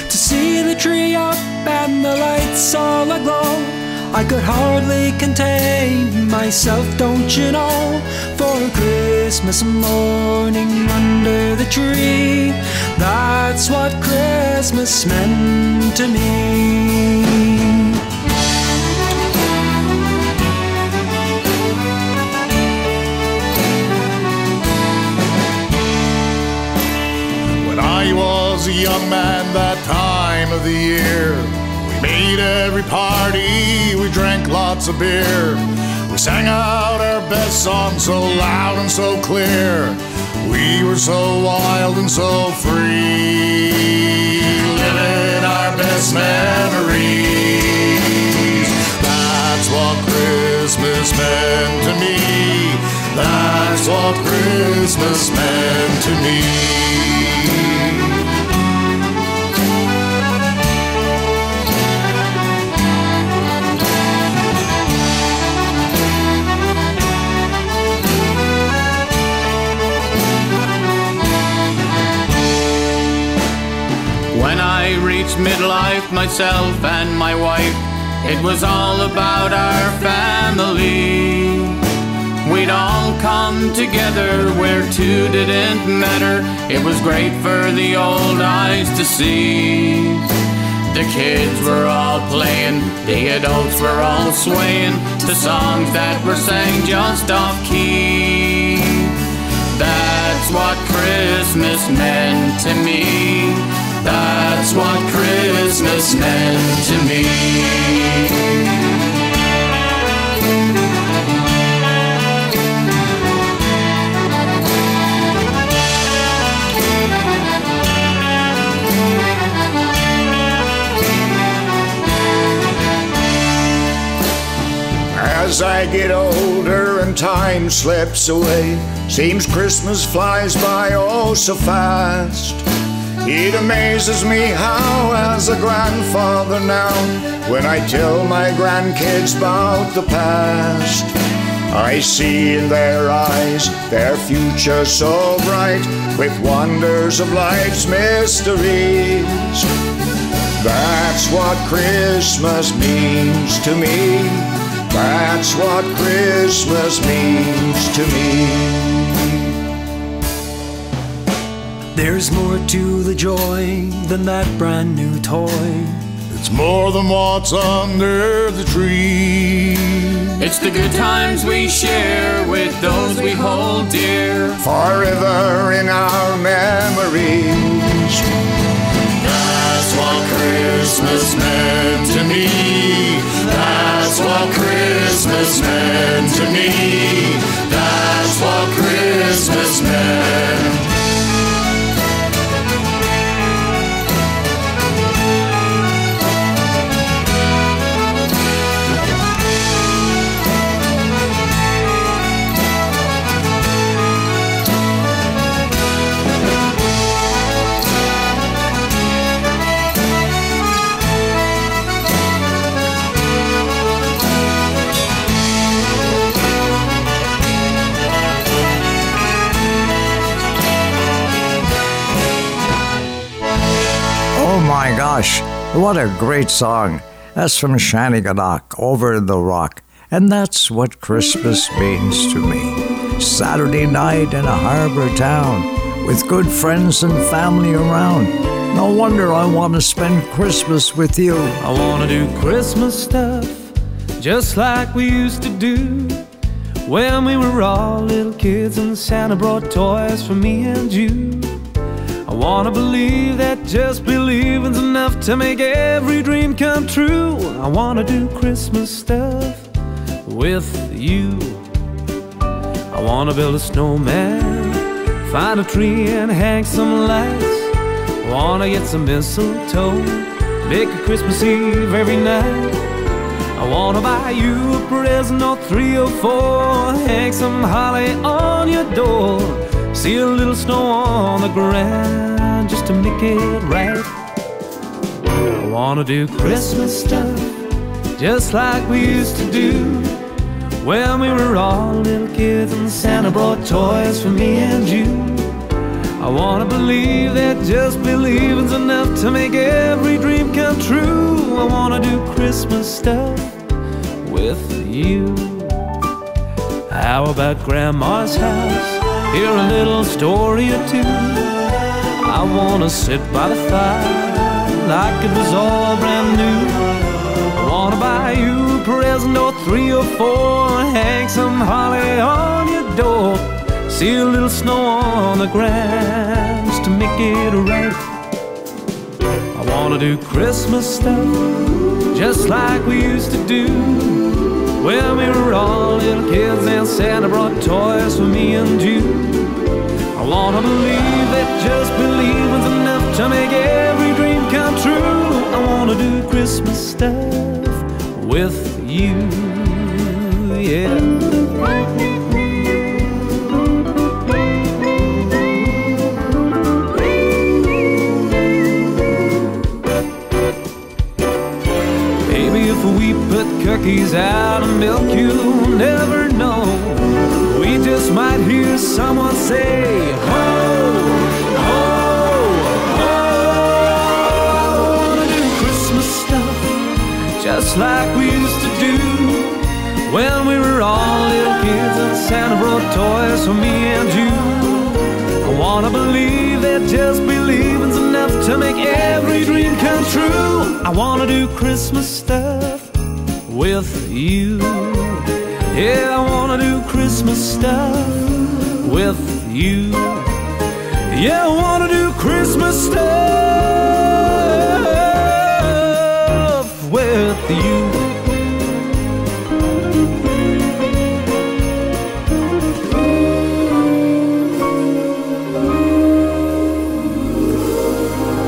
to see the tree up and the lights all aglow. I could hardly contain myself, don't you know? For Christmas morning under the tree, that's what Christmas meant to me. When I was a young man that time of the year, every party, we drank lots of beer. We sang out our best songs so loud and so clear. We were so wild and so free, living our best memories. That's what Christmas meant to me. That's what Christmas meant to me. When I reached midlife, myself and my wife, it was all about our family. We'd all come together where two didn't matter. It was great for the old eyes to see. The kids were all playing, the adults were all swaying to songs that were sang just off key. That's what Christmas meant to me. That's what Christmas meant to me. As I get older and time slips away, seems Christmas flies by oh so fast. It amazes me how, as a grandfather now, when I tell my grandkids about the past, I see in their eyes their future so bright with wonders of life's mysteries. That's what Christmas means to me. That's what Christmas means to me. There's more to the joy than that brand new toy. It's more than what's under the tree. It's the good times we share with those we hold dear. Forever in our memories. That's what Christmas meant to me. That's what Christmas meant to me. That's what Christmas meant. My gosh, what a great song. That's from Shanneyganock, Over the Rock. And that's what Christmas means to me. Saturday night in a harbor town with good friends and family around. No wonder I want to spend Christmas with you. I wanna do Christmas stuff just like we used to do when we were all little kids and Santa brought toys for me and you. I wanna believe that just believing's enough to make every dream come true. I wanna do Christmas stuff with you. I wanna build a snowman, find a tree and hang some lights. I Wanna get some mistletoe, make a Christmas Eve every night. I wanna buy you a present or three or four, hang some holly on your door, see a little snow on the ground just to make it right. I wanna do Christmas stuff just like we used to do when we were all little kids and Santa brought toys for me and you. I wanna believe that just believing's enough to make every dream come true. I wanna do Christmas stuff with you. How about Grandma's house? Hear a little story or two. I wanna sit by the fire like it was all brand new. I wanna buy you a present or three or four, hang some holly on your door. See a little snow on the just to make it right. I wanna do Christmas stuff just like we used to do when we were all little kids and Santa brought toys for me and you. I wanna believe that just believing's enough to make every dream come true. I wanna do Christmas stuff with you, yeah. Cookies out and milk, you'll never know. We just might hear someone say, Ho, just like we used to do when we were all little kids and Santa brought toys for me and you. I wanna believe that just believing's enough to make every dream come true. I wanna do Christmas stuff with you. Yeah, I wanna do Christmas stuff with you. Yeah, I wanna do Christmas stuff with you.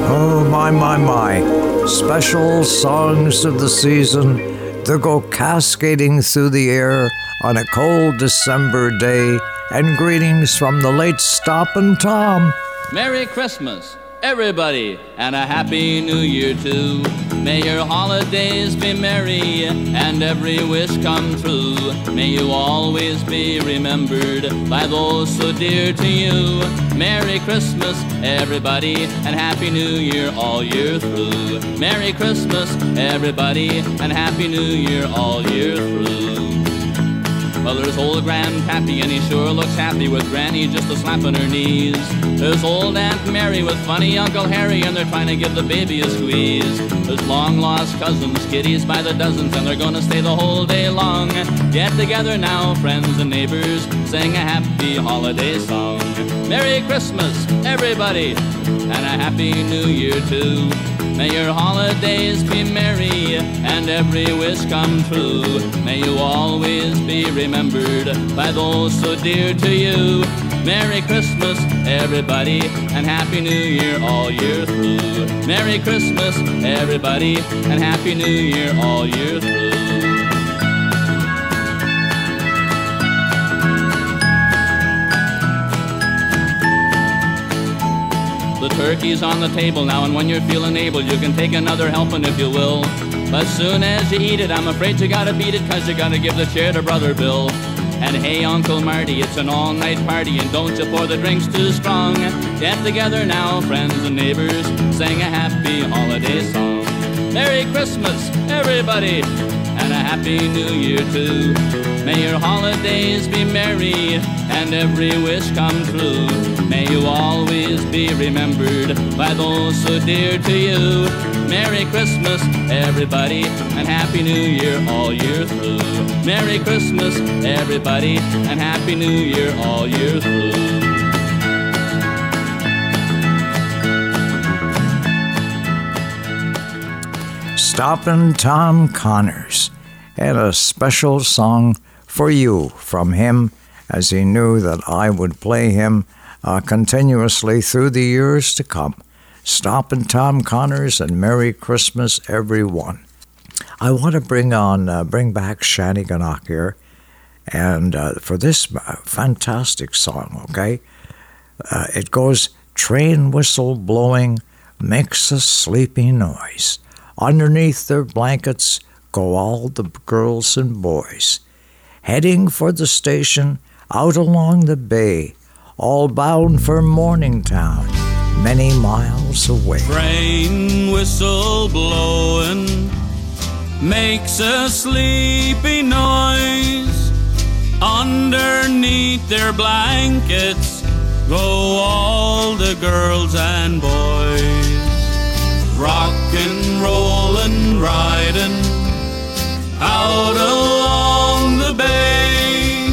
Oh, my, my, my. Special songs of the season that go cascading through the air on a cold December day, and greetings from the late Stompin' Tom. Merry Christmas everybody, and a happy new year too. May your holidays be merry and every wish come true. May you always be remembered by those so dear to you. Merry Christmas, everybody, and Happy New Year all year through. Merry Christmas, everybody, and Happy New Year all year through. Well, there's old Grandpappy, and he sure looks happy with Granny just a slapping her knees. There's old Aunt Mary with funny Uncle Harry, and they're trying to give the baby a squeeze. There's long lost cousins, kiddies by the dozens, and they're gonna stay the whole day long. Get together now, friends and neighbors, sing a happy holiday song. Merry Christmas, everybody, and a happy new year too. May your holidays be merry and every wish come true. May you always be remembered by those so dear to you. Merry Christmas, everybody, and Happy New Year all year through. Merry Christmas, everybody, and Happy New Year all year through. Turkey's on the table now, and when you're feeling able, you can take another helping if you will. But soon as you eat it, I'm afraid you gotta beat it, cause you gotta give the chair to Brother Bill. And hey, Uncle Marty, it's an all night party, and don't you pour the drinks too strong. Get together now, friends and neighbors, sing a happy holiday song. Merry Christmas, everybody, and a Happy New Year too. May your holidays be merry and every wish come true. May you always be remembered by those so dear to you. Merry Christmas, everybody, and Happy New Year all year through. Merry Christmas, everybody, and Happy New Year all year through. Stompin' Tom Connors, and a special song for you from him as he knew that I would play him uh, continuously through the years to come. Stop Stompin' Tom Connors and Merry Christmas, everyone. I want to bring on, uh, bring back Shanneyganock here, and uh, for this uh, fantastic song, okay? Uh, it goes, train whistle blowing makes a sleepy noise. Underneath their blankets go all the girls and boys, heading for the station out along the bay, all bound for Morningtown, many miles away. Train whistle blowing makes a sleepy noise. Underneath their blankets go all the girls and boys. Rockin', rollin', riding out along bay,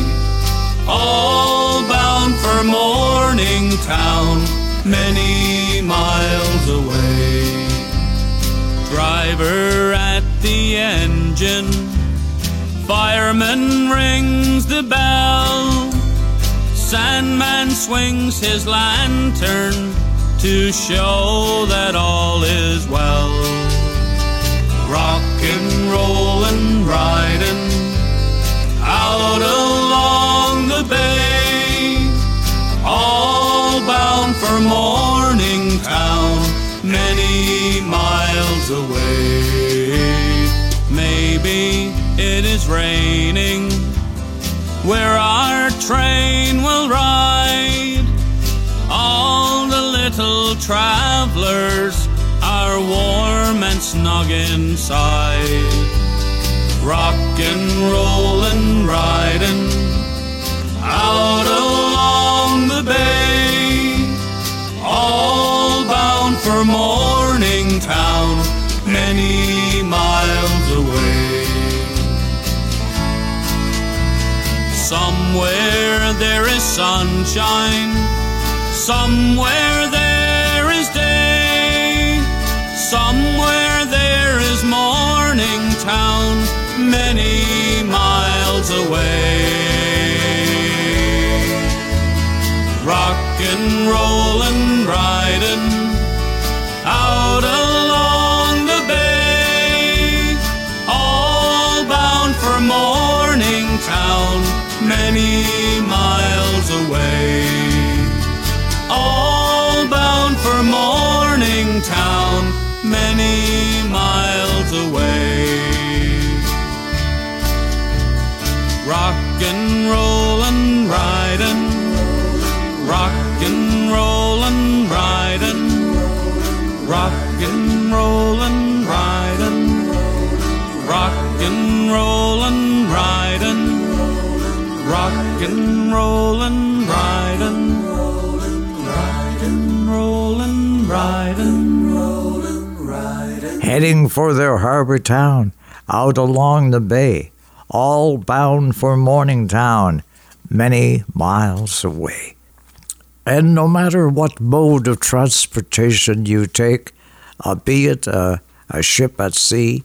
all bound for Morningtown, many miles away. Driver at the engine, fireman rings the bell, Sandman swings his lantern to show that all is well. Rockin', rollin', riding out along the bay, all bound for Morningtown, many miles away. Maybe it is raining where our train will ride. All the little travelers are warm and snug inside. Rockin', rollin', riding out along the bay, all bound for Morningtown, many miles away. Somewhere there is sunshine, somewhere there is day, somewhere there is Morningtown, many miles away. Rock and roll and out and roll and rock and roll and rock and roll and rock and roll and rock and roll and rock and roll and heading for their harbor town out along the bay, all bound for Morningtown, many miles away. And no matter what mode of transportation you take, uh, be it a, a ship at sea,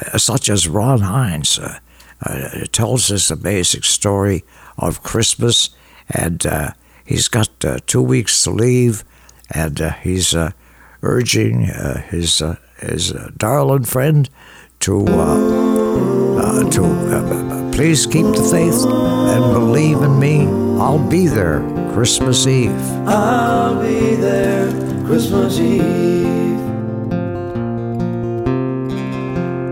uh, such as Ron Hynes uh, uh, tells us a basic story of Christmas, and uh, he's got uh, two weeks to leave, and he's urging his his darling friend to uh, to uh, please keep the faith and believe in me. I'll be there Christmas Eve. I'll be there Christmas Eve.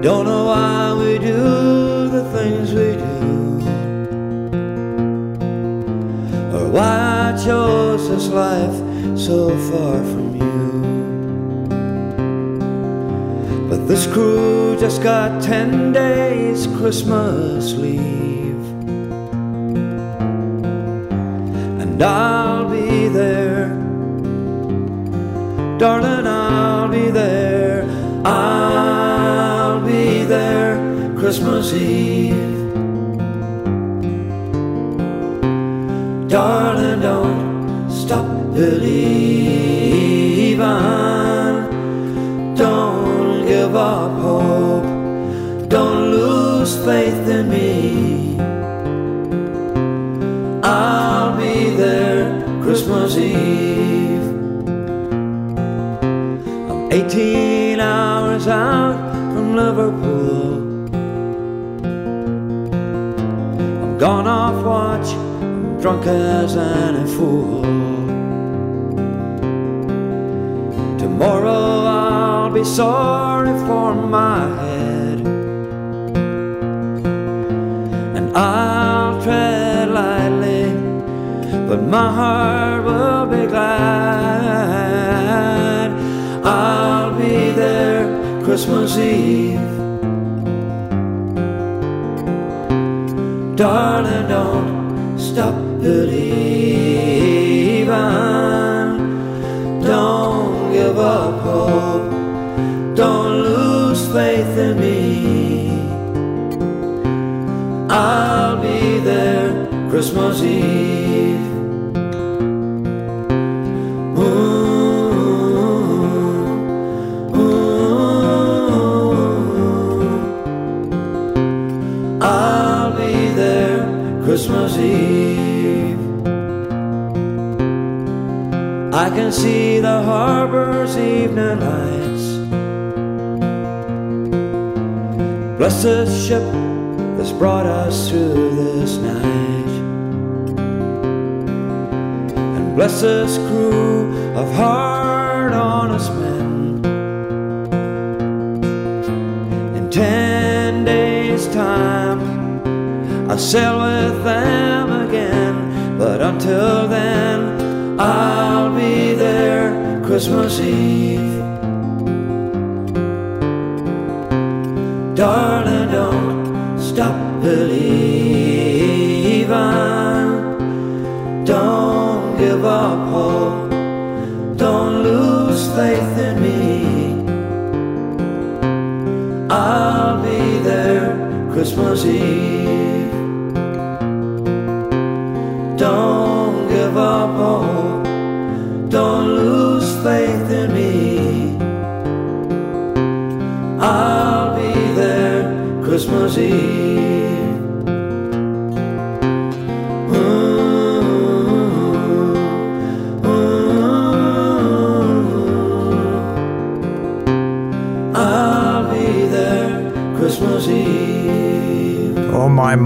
Don't know why we do the things we do, or why I chose this life so far from you. But this crew just got ten days Christmas leave, and I'll be there. Darling, I'll be there. I'll be there Christmas Eve. Darling, don't stop believing. Don't give up hope. Don't lose faith in me. I'll be there Christmas Eve. I'm 18 hours out from Liverpool. I'm gone off watch, I'm drunk as any fool. Tomorrow I'll be sorry for my head, and I'll tread lightly, but my heart will be glad. I'll be there Christmas Eve. Darling, don't stop believing. Christmas Eve. Ooh, ooh. I'll be there Christmas Eve. I can see the harbor's evening lights. Bless this ship that's brought us through this night. Bless this crew of hard, honest men. In ten days' time, I'll sail with them again. But until then, I'll be there Christmas Eve. Darling,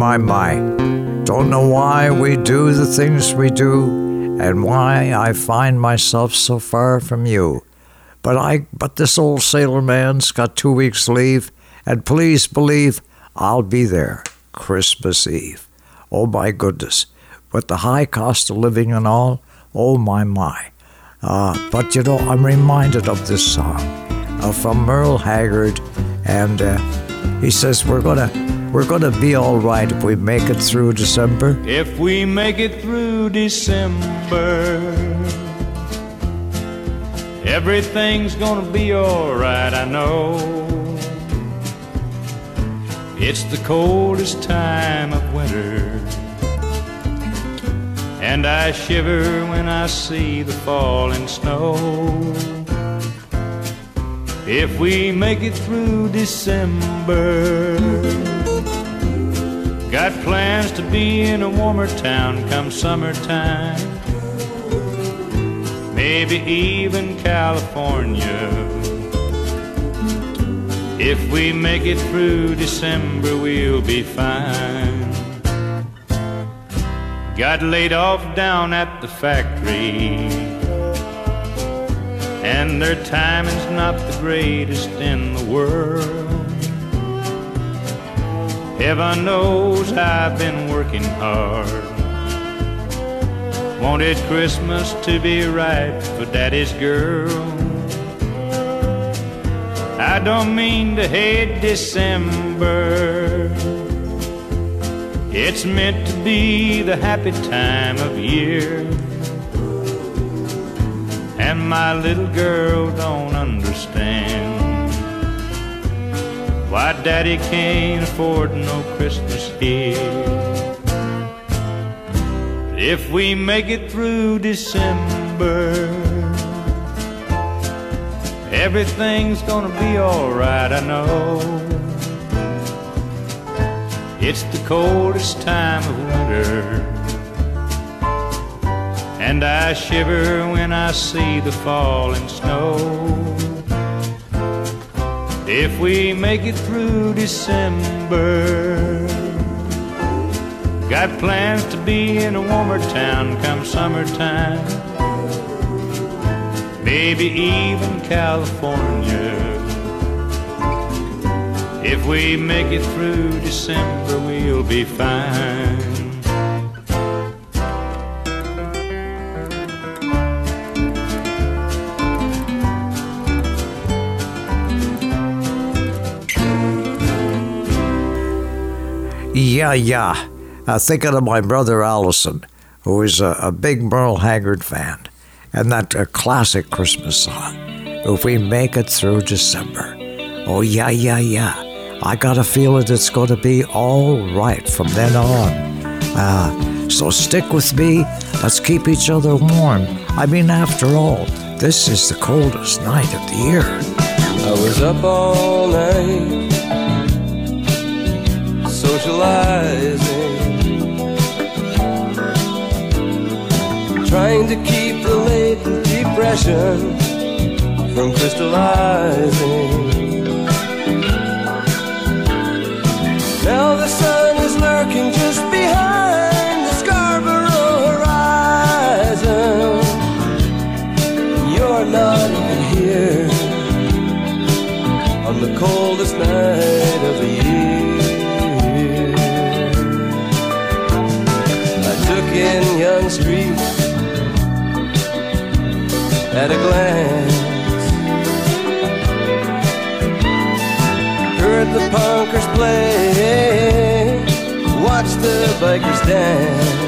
my, my. Don't know why we do the things we do and why I find myself so far from you. But I but this old sailor man's got two weeks leave, and please believe I'll be there Christmas Eve. Oh my goodness. With the high cost of living and all, oh my my. Uh, but you know, I'm reminded of this song uh, from Merle Haggard, and uh, he says we're gonna we're gonna be all right if we make it through December. If we make it through December, everything's gonna be alright, I know. It's the coldest time of winter, and I shiver when I see the falling snow. If we make it through December, got plans to be in a warmer town come summertime. Maybe even California. If we make it through December, we'll be fine. Got laid off down at the factory, and their timing's not the greatest in the world. Heaven knows I've been working hard. Wanted Christmas to be right for Daddy's girl. I don't mean to hate December. It's meant to be the happy time of year. And my little girl don't understand why Daddy can't afford no Christmas here. If we make it through December, Everything's gonna be alright, I know. It's the coldest time of winter, and I shiver when I see the falling snow. If we make it through December, got plans to be in a warmer town come summertime maybe even California. If we make it through December, we'll be fine. Yeah, yeah. Uh, thinking of my brother Allison, who is a, a big Merle Haggard fan and that uh, classic Christmas song, If We Make It Through December. Oh, yeah, yeah, yeah. I got a feeling it's going to be all right from then on. Uh, so stick with me. Let's keep each other warm. I mean, after all, this is the coldest night of the year. I was up all night socializing, trying to keep the latent depression from crystallizing. Now the sun is lurking just behind the Scarborough horizon. You're not even here on the coldest night at a glance. Heard the punkers play, watched the bikers dance.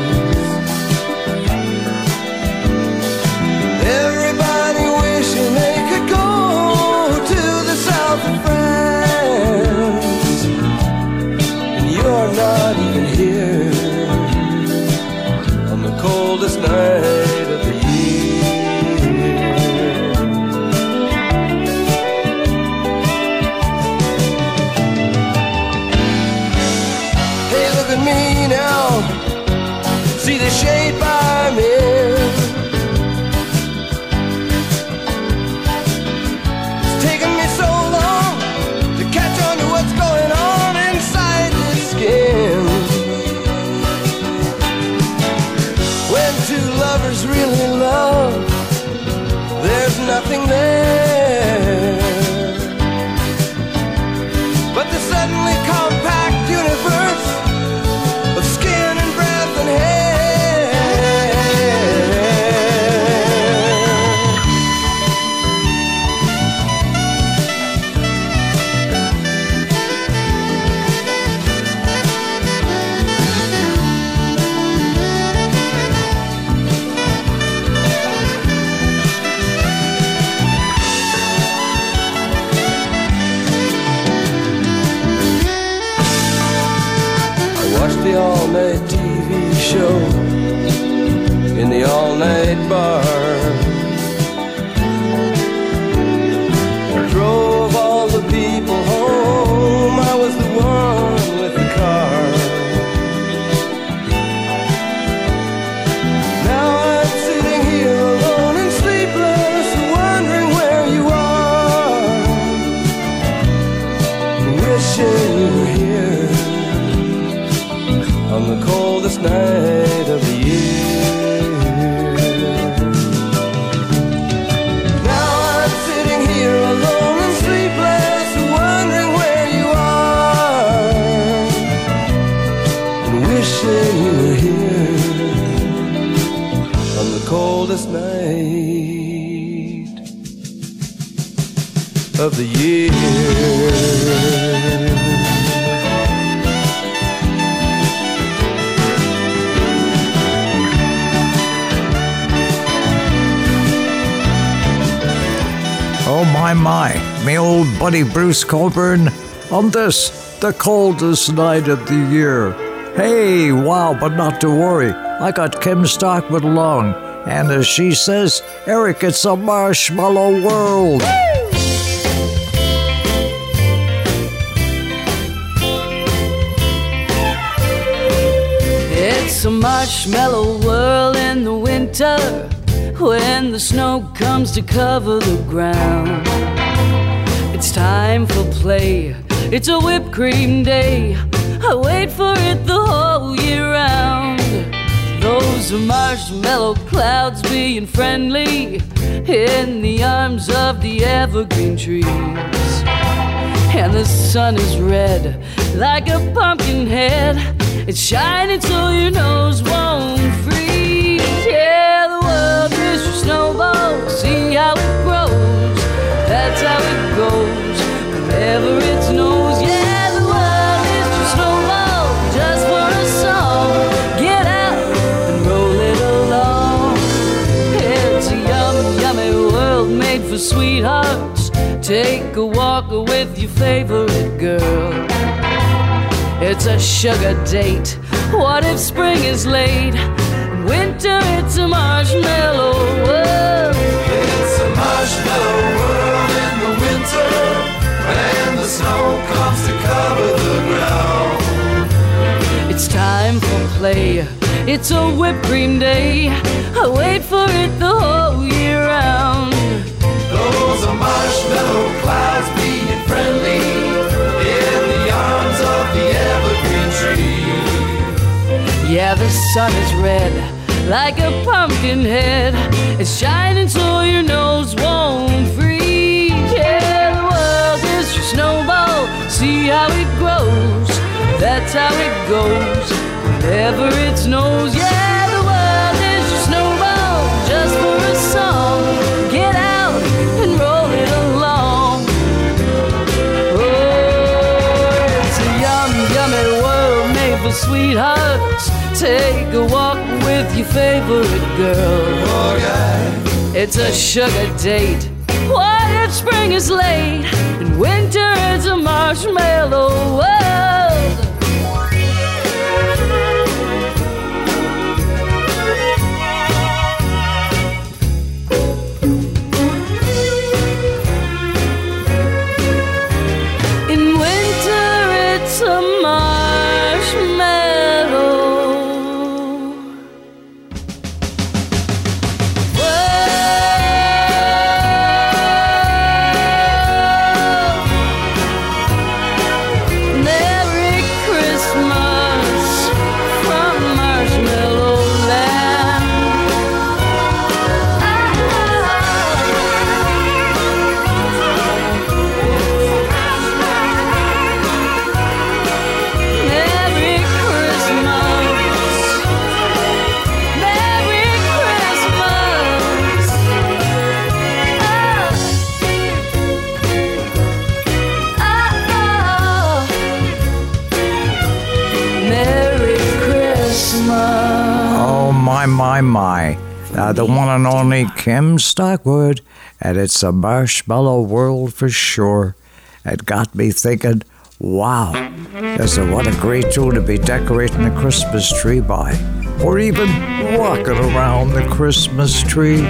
Nothing there Bruce Cockburn on this, the coldest night of the year. Hey, wow, but not to worry. I got Kim Stockwood along, and as she says, Eric, it's a marshmallow world. It's a marshmallow world in the winter when the snow comes to cover the ground. It's time for play. It's a whipped cream day. I wait for it the whole year round. Those marshmallow clouds being friendly in the arms of the evergreen trees. And the sun is red like a pumpkin head. It's shining so your nose won't freeze. Yeah, the world is your snowball. See how sweethearts. Take a walk with your favorite girl. It's a sugar date. What if spring is late? Winter, it's a marshmallow world. It's a marshmallow snow comes to cover the ground. It's time for play. It's a whipped cream day. I wait for it the whole year round. Those are marshmallow clouds being friendly in the arms of the evergreen tree. Yeah, the sun is red like a pumpkin head. It's shining so your nose won't freeze. See how it grows. That's how it goes. Whenever it snows. Yeah, the world is your snowball. Just for a song. Get out and roll it along. Oh, it's a yummy, yummy world made for sweethearts. Take a walk with your favorite girl. Oh, yeah. It's a sugar date. What if spring is late and winter is a marshmallow world? my, my. Uh, the one and only Kim Stockwood, and it's a marshmallow world for sure. It got me thinking, wow, there's a, what a great tool to be decorating the Christmas tree by, or even walking around the Christmas tree.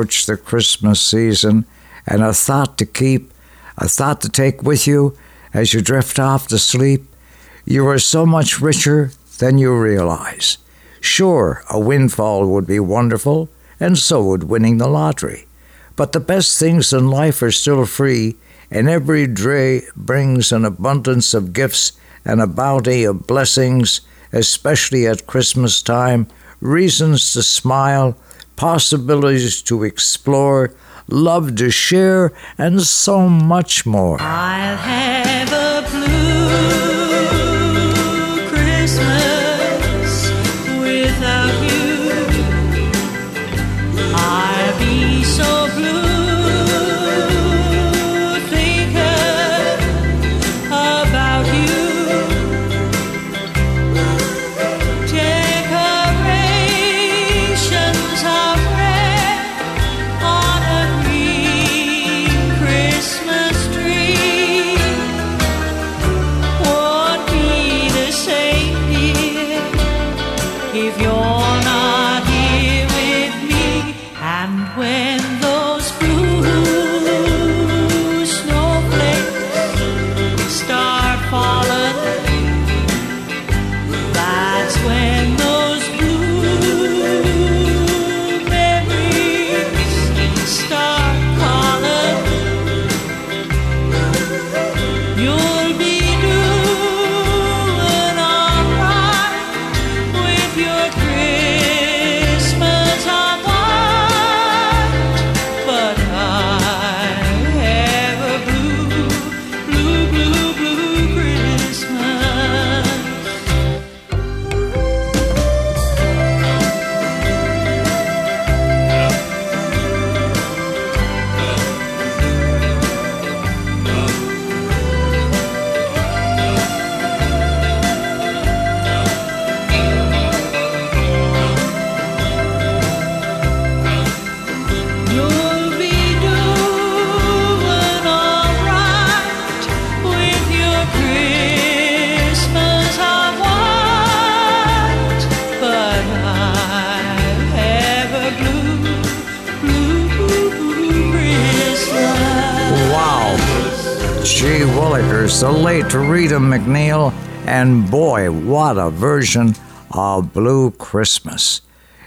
approach the Christmas season, and a thought to keep, a thought to take with you as you drift off to sleep. You are so much richer than you realize. Sure, a windfall would be wonderful, and so would winning the lottery. But the best things in life are still free, and every day brings an abundance of gifts and a bounty of blessings, especially at Christmas time, reasons to smile possibilities to explore, love to share, and so much more. I'll have a blue. And boy, what a version of Blue Christmas.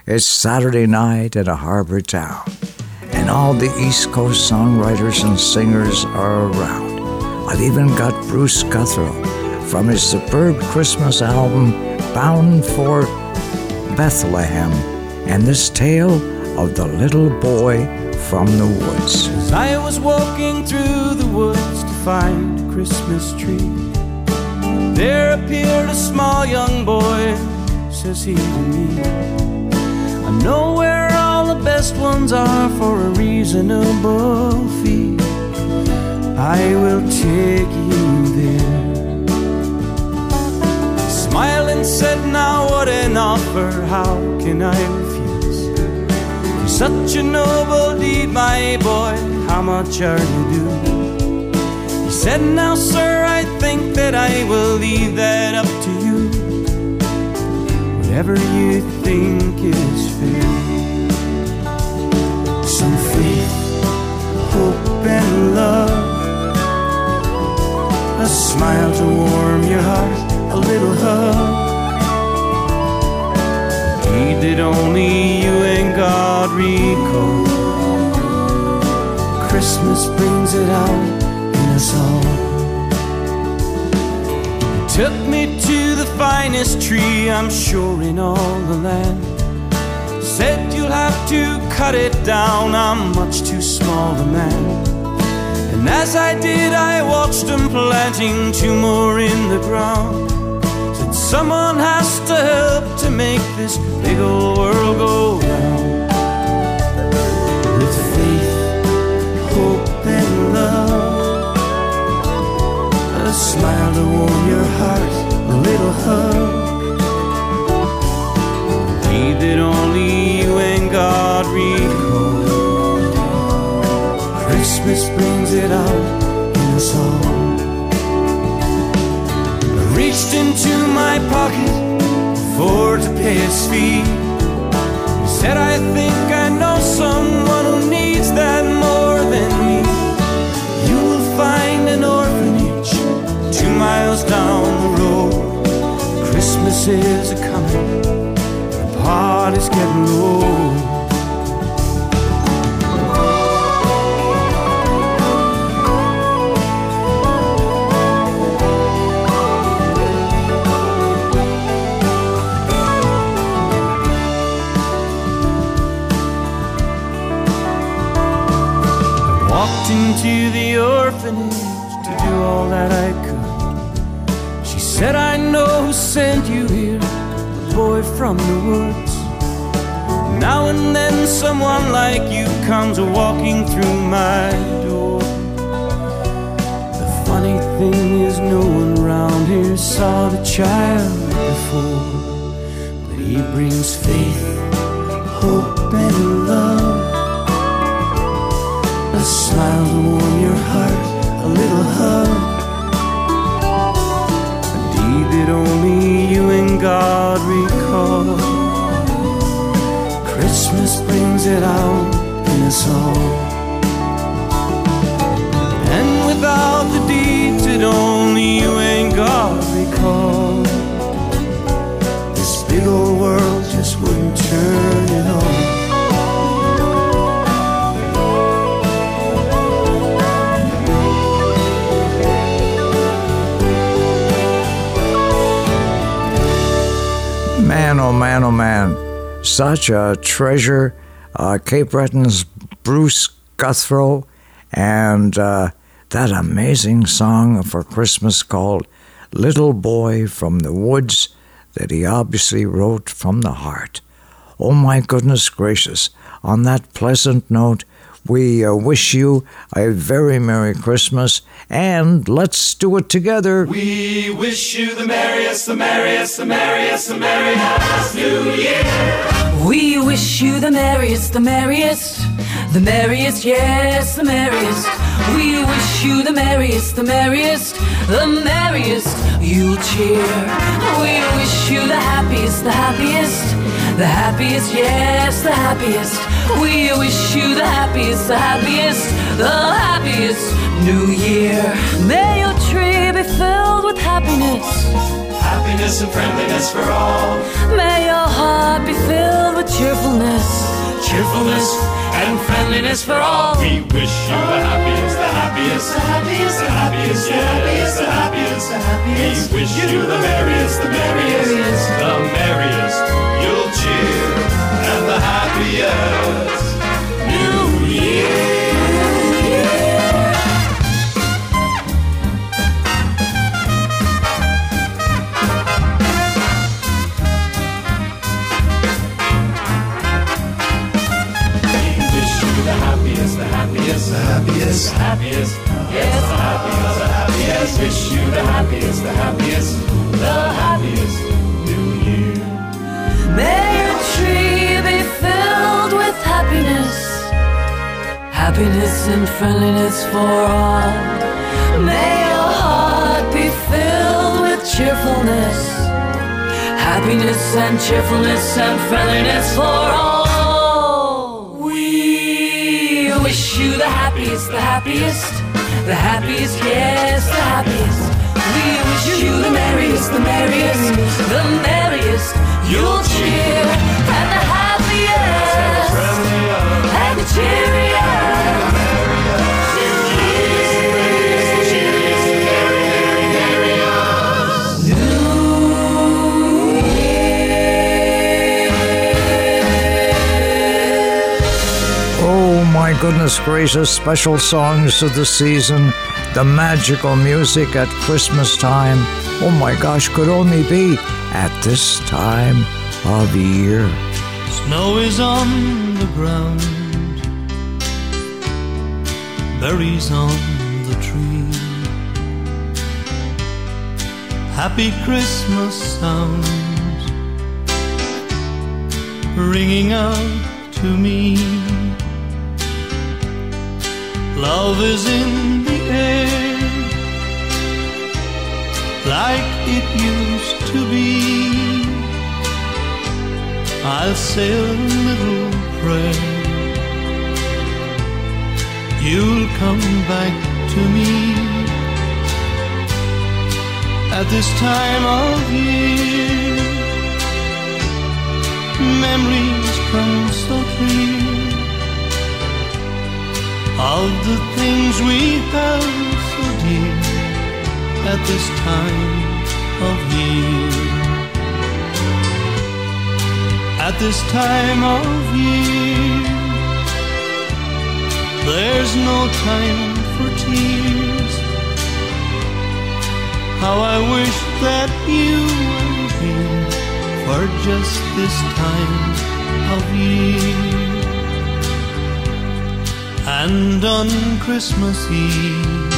It's Saturday night in a harbor town, and all the East Coast songwriters and singers are around. I've even got Bruce Guthro from his superb Christmas album, Bound for Bethlehem, and this tale of the little boy from the woods. As I was walking through the woods to find a Christmas tree, there appeared a small young boy, says he to me. I know where all the best ones are for a reasonable fee. I will take you there. Smiling said, Now what an offer, how can I refuse? For such a noble deed, my boy, how much are you due? He said, Now, sir, I think that I will leave that up to you. Whatever you think is fair. Some faith, hope, and love. A smile to warm your heart, a little hug. Deed that only you and God recall. Christmas brings it out took me to the finest tree, I'm sure, in all the land. Said you'll have to cut it down, I'm much too small a man. And as I did, I watched them planting two more in the ground. Said someone has to help to make this big old world go my pocket for to pay his fee. He said, I think I know someone who needs that more than me. You will find an orphanage two miles down the road. Christmas is a coming, the party's getting low. Into the orphanage to do all that I could. She said, I know who sent you here, a boy from the woods. Now and then someone like you comes walking through my door. The funny thing is, no one round here saw the child before. But he brings faith, hope, and love. Smile to warm your heart, a little hug. A deed that only you and God recall. Christmas brings it out in us all. And without the deeds that only you oh man, oh man. Such a treasure. Uh, Cape Breton's Bruce Guthro and uh, that amazing song for Christmas called Little Boy from the Woods that he obviously wrote from the heart. Oh my goodness gracious. On that pleasant note, we uh, wish you a very Merry Christmas and let's do it together. We wish you the merriest, the merriest, the merriest, the merriest New Year. We wish you the merriest, the merriest, the merriest, yes, the merriest. We wish you the merriest, the merriest, the merriest. You'll cheer. We wish you the happiest, the happiest, the happiest, yes, the happiest. We wish you the happiest, the happiest, the happiest new year. May your tree be filled with happiness. Happiness and friendliness for all. May your heart be filled with cheerfulness. Cheerfulness and friendliness for all. We wish you the happiest, the happiest, the happiest, the happiest, yes, the happiest, the happiest. We wish you the merriest, the merriest, the merriest. You'll cheer and the happiest New Year. Happiest, the happiest, yes, the happiest, the happiest. Wish you the happiest, the happiest, the happiest New Year. May your tree be filled with happiness. Happiness and friendliness for all. May your heart be filled with cheerfulness. Happiness and cheerfulness and friendliness for all. Wish you the happiest, the happiest, the happiest, yes, the happiest. We wish you the merriest, the merriest, the goodness gracious, special songs of the season, the magical music at Christmas time. Oh my gosh, could only be at this time of year. Snow is on the ground, berries on the tree. Happy Christmas sounds ringing out to me. Love is in the air like it used to be. I'll say a little prayer. You'll come back to me at this time of year. Memories come so clear of the things we held so dear at this time of year. At this time of year, there's no time for tears. How I wish that you were here for just this time of year. And on Christmas Eve,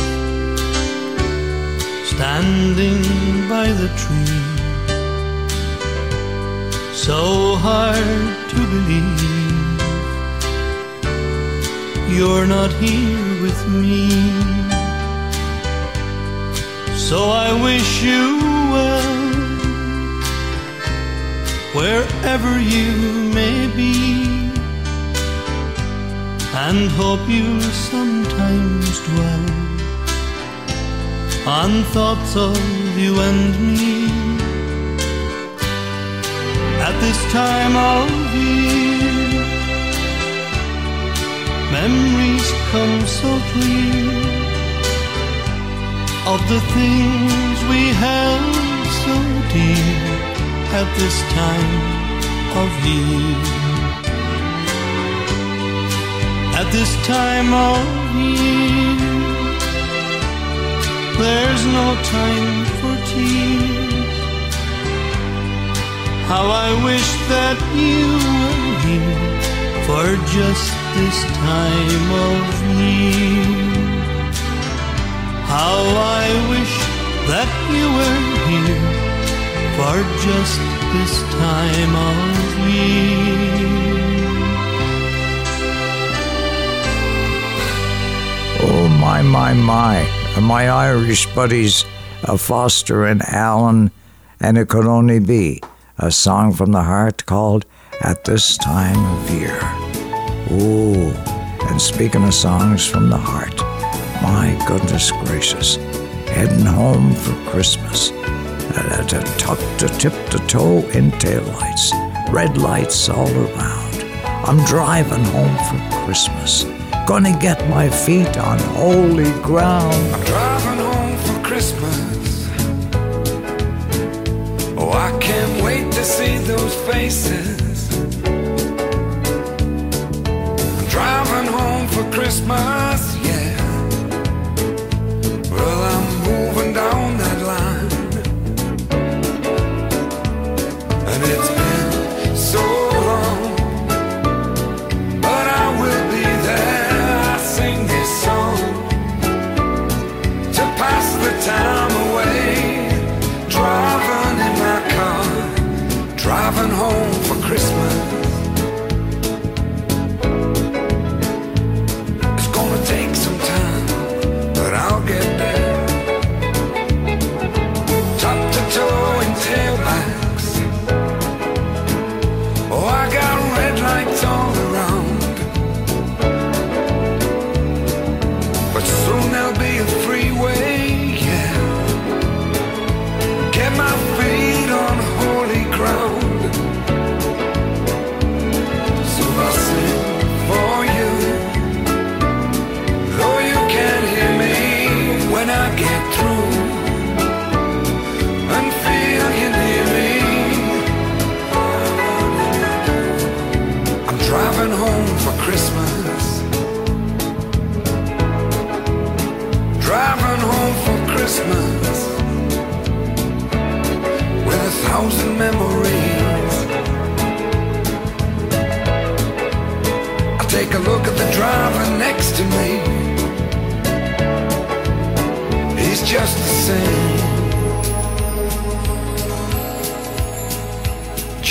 standing by the tree, so hard to believe you're not here with me. So I wish you well, wherever you may be and hope you sometimes dwell on thoughts of you and me at this time of year. Memories come so clear of the things we held so dear at this time of year at this time of year. There's no time for tears. How I wish that you were here for just this time of year. How I wish that you were here for just this time of year. My, my, my. My Irish buddies, uh, Foster and Allen, and it could only be a song from the heart called At This Time of Year. Ooh, and speaking of songs from the heart, my goodness gracious, heading home for Christmas. uh, to tuck to tip to toe in taillights, red lights all around. I'm driving home for Christmas, gonna get my feet on holy ground. I'm driving home for Christmas. Oh, I can't wait to see those faces. I'm driving home for Christmas, yeah.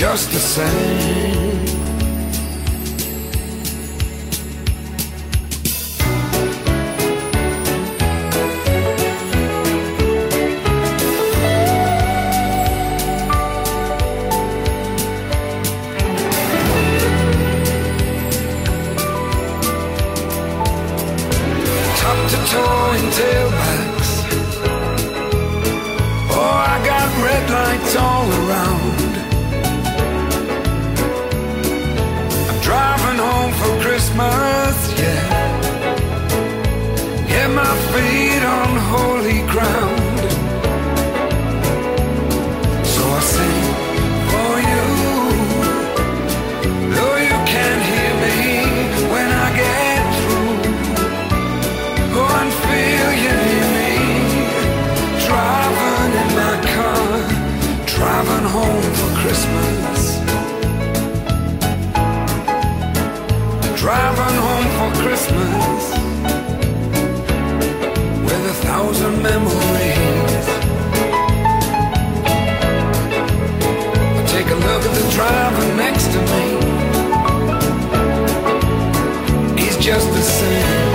Just the same. top to toe in tailbacks. Oh, I got red lights all around. Christmas, yeah. Get my feet on holy ground. So I sing for you. Though you can't hear me when I get through. Go and feel you near me. Driving in my car, driving home for Christmas. Christmas with a thousand memories. I take a look at the driver next to me. He's just the same.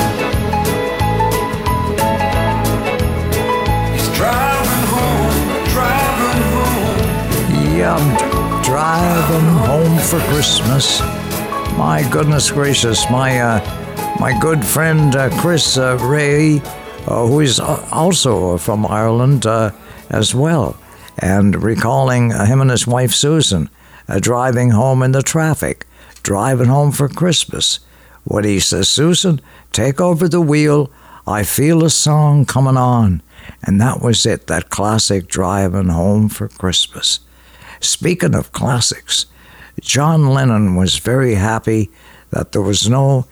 He's driving home, driving home. Yeah, driving home for Christmas. My goodness gracious, my uh, my good friend uh, Chris uh, Rea, uh, who is also from Ireland uh, as well, and recalling uh, him and his wife Susan driving home in the traffic, driving home for Christmas. What he says, Susan, take over the wheel. I feel a song coming on. And that was it, that classic driving home for Christmas. Speaking of classics, John Lennon was very happy that there was no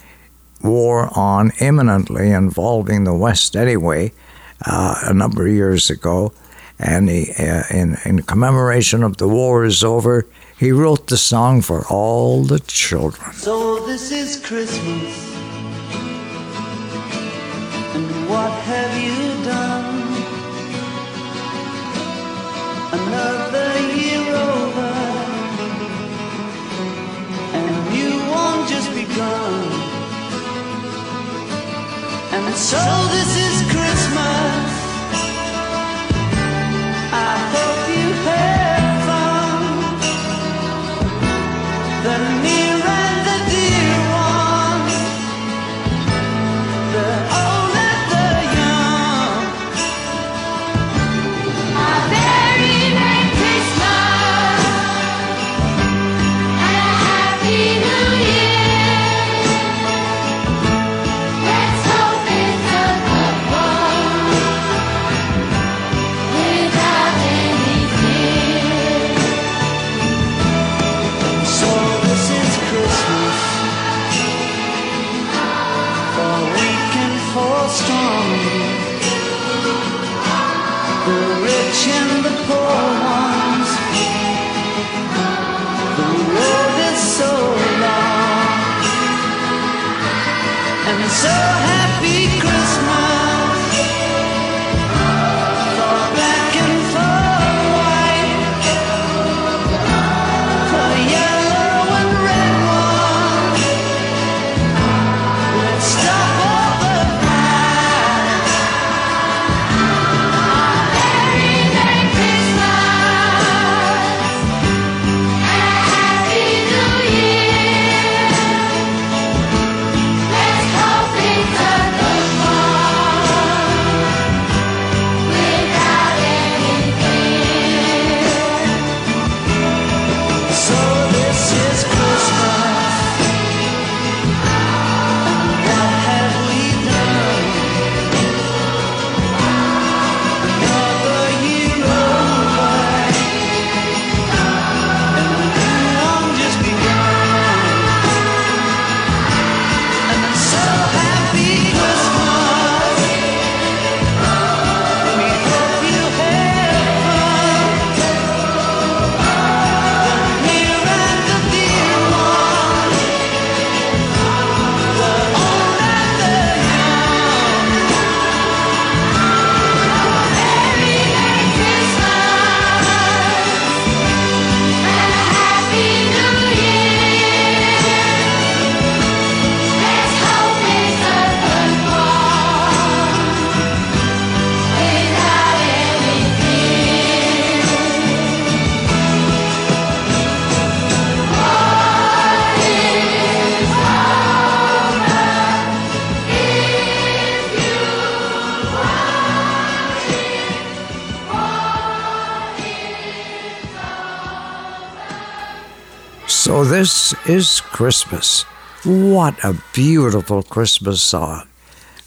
war on imminently involving the West anyway, uh, a number of years ago. And he, uh, in, in commemoration of the war is over, he wrote the song for all the children. So this is Christmas. And what have you done? Another year over. And new one just begun. And so so This is Christmas. What a beautiful Christmas song.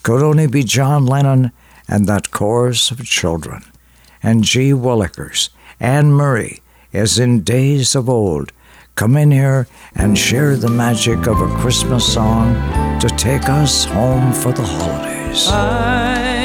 Could only be John Lennon and that chorus of children. And G. Willikers, Anne Murray, as in days of old, come in here and share the magic of a Christmas song to take us home for the holidays. I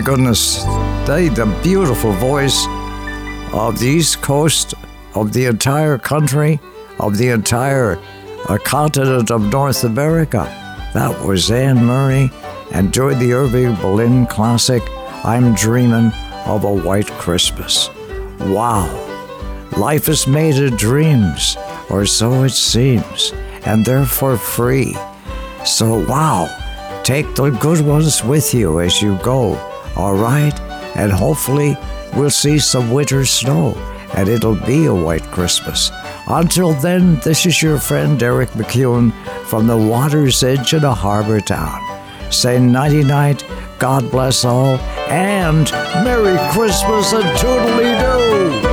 my goodness, they, the beautiful voice of the East Coast, of the entire country, of the entire uh, continent of North America. That was Anne Murray during the Irving Berlin Classic, I'm Dreaming of a White Christmas. Wow, life is made of dreams, or so it seems, and they're for free. So, wow, take the good ones with you as you go, all right? And hopefully, we'll see some winter snow and it'll be a white Christmas. Until then, this is your friend Eric MacEwen from the water's edge in a harbor town. Say nighty night, God bless all, and Merry Christmas and toodly doo!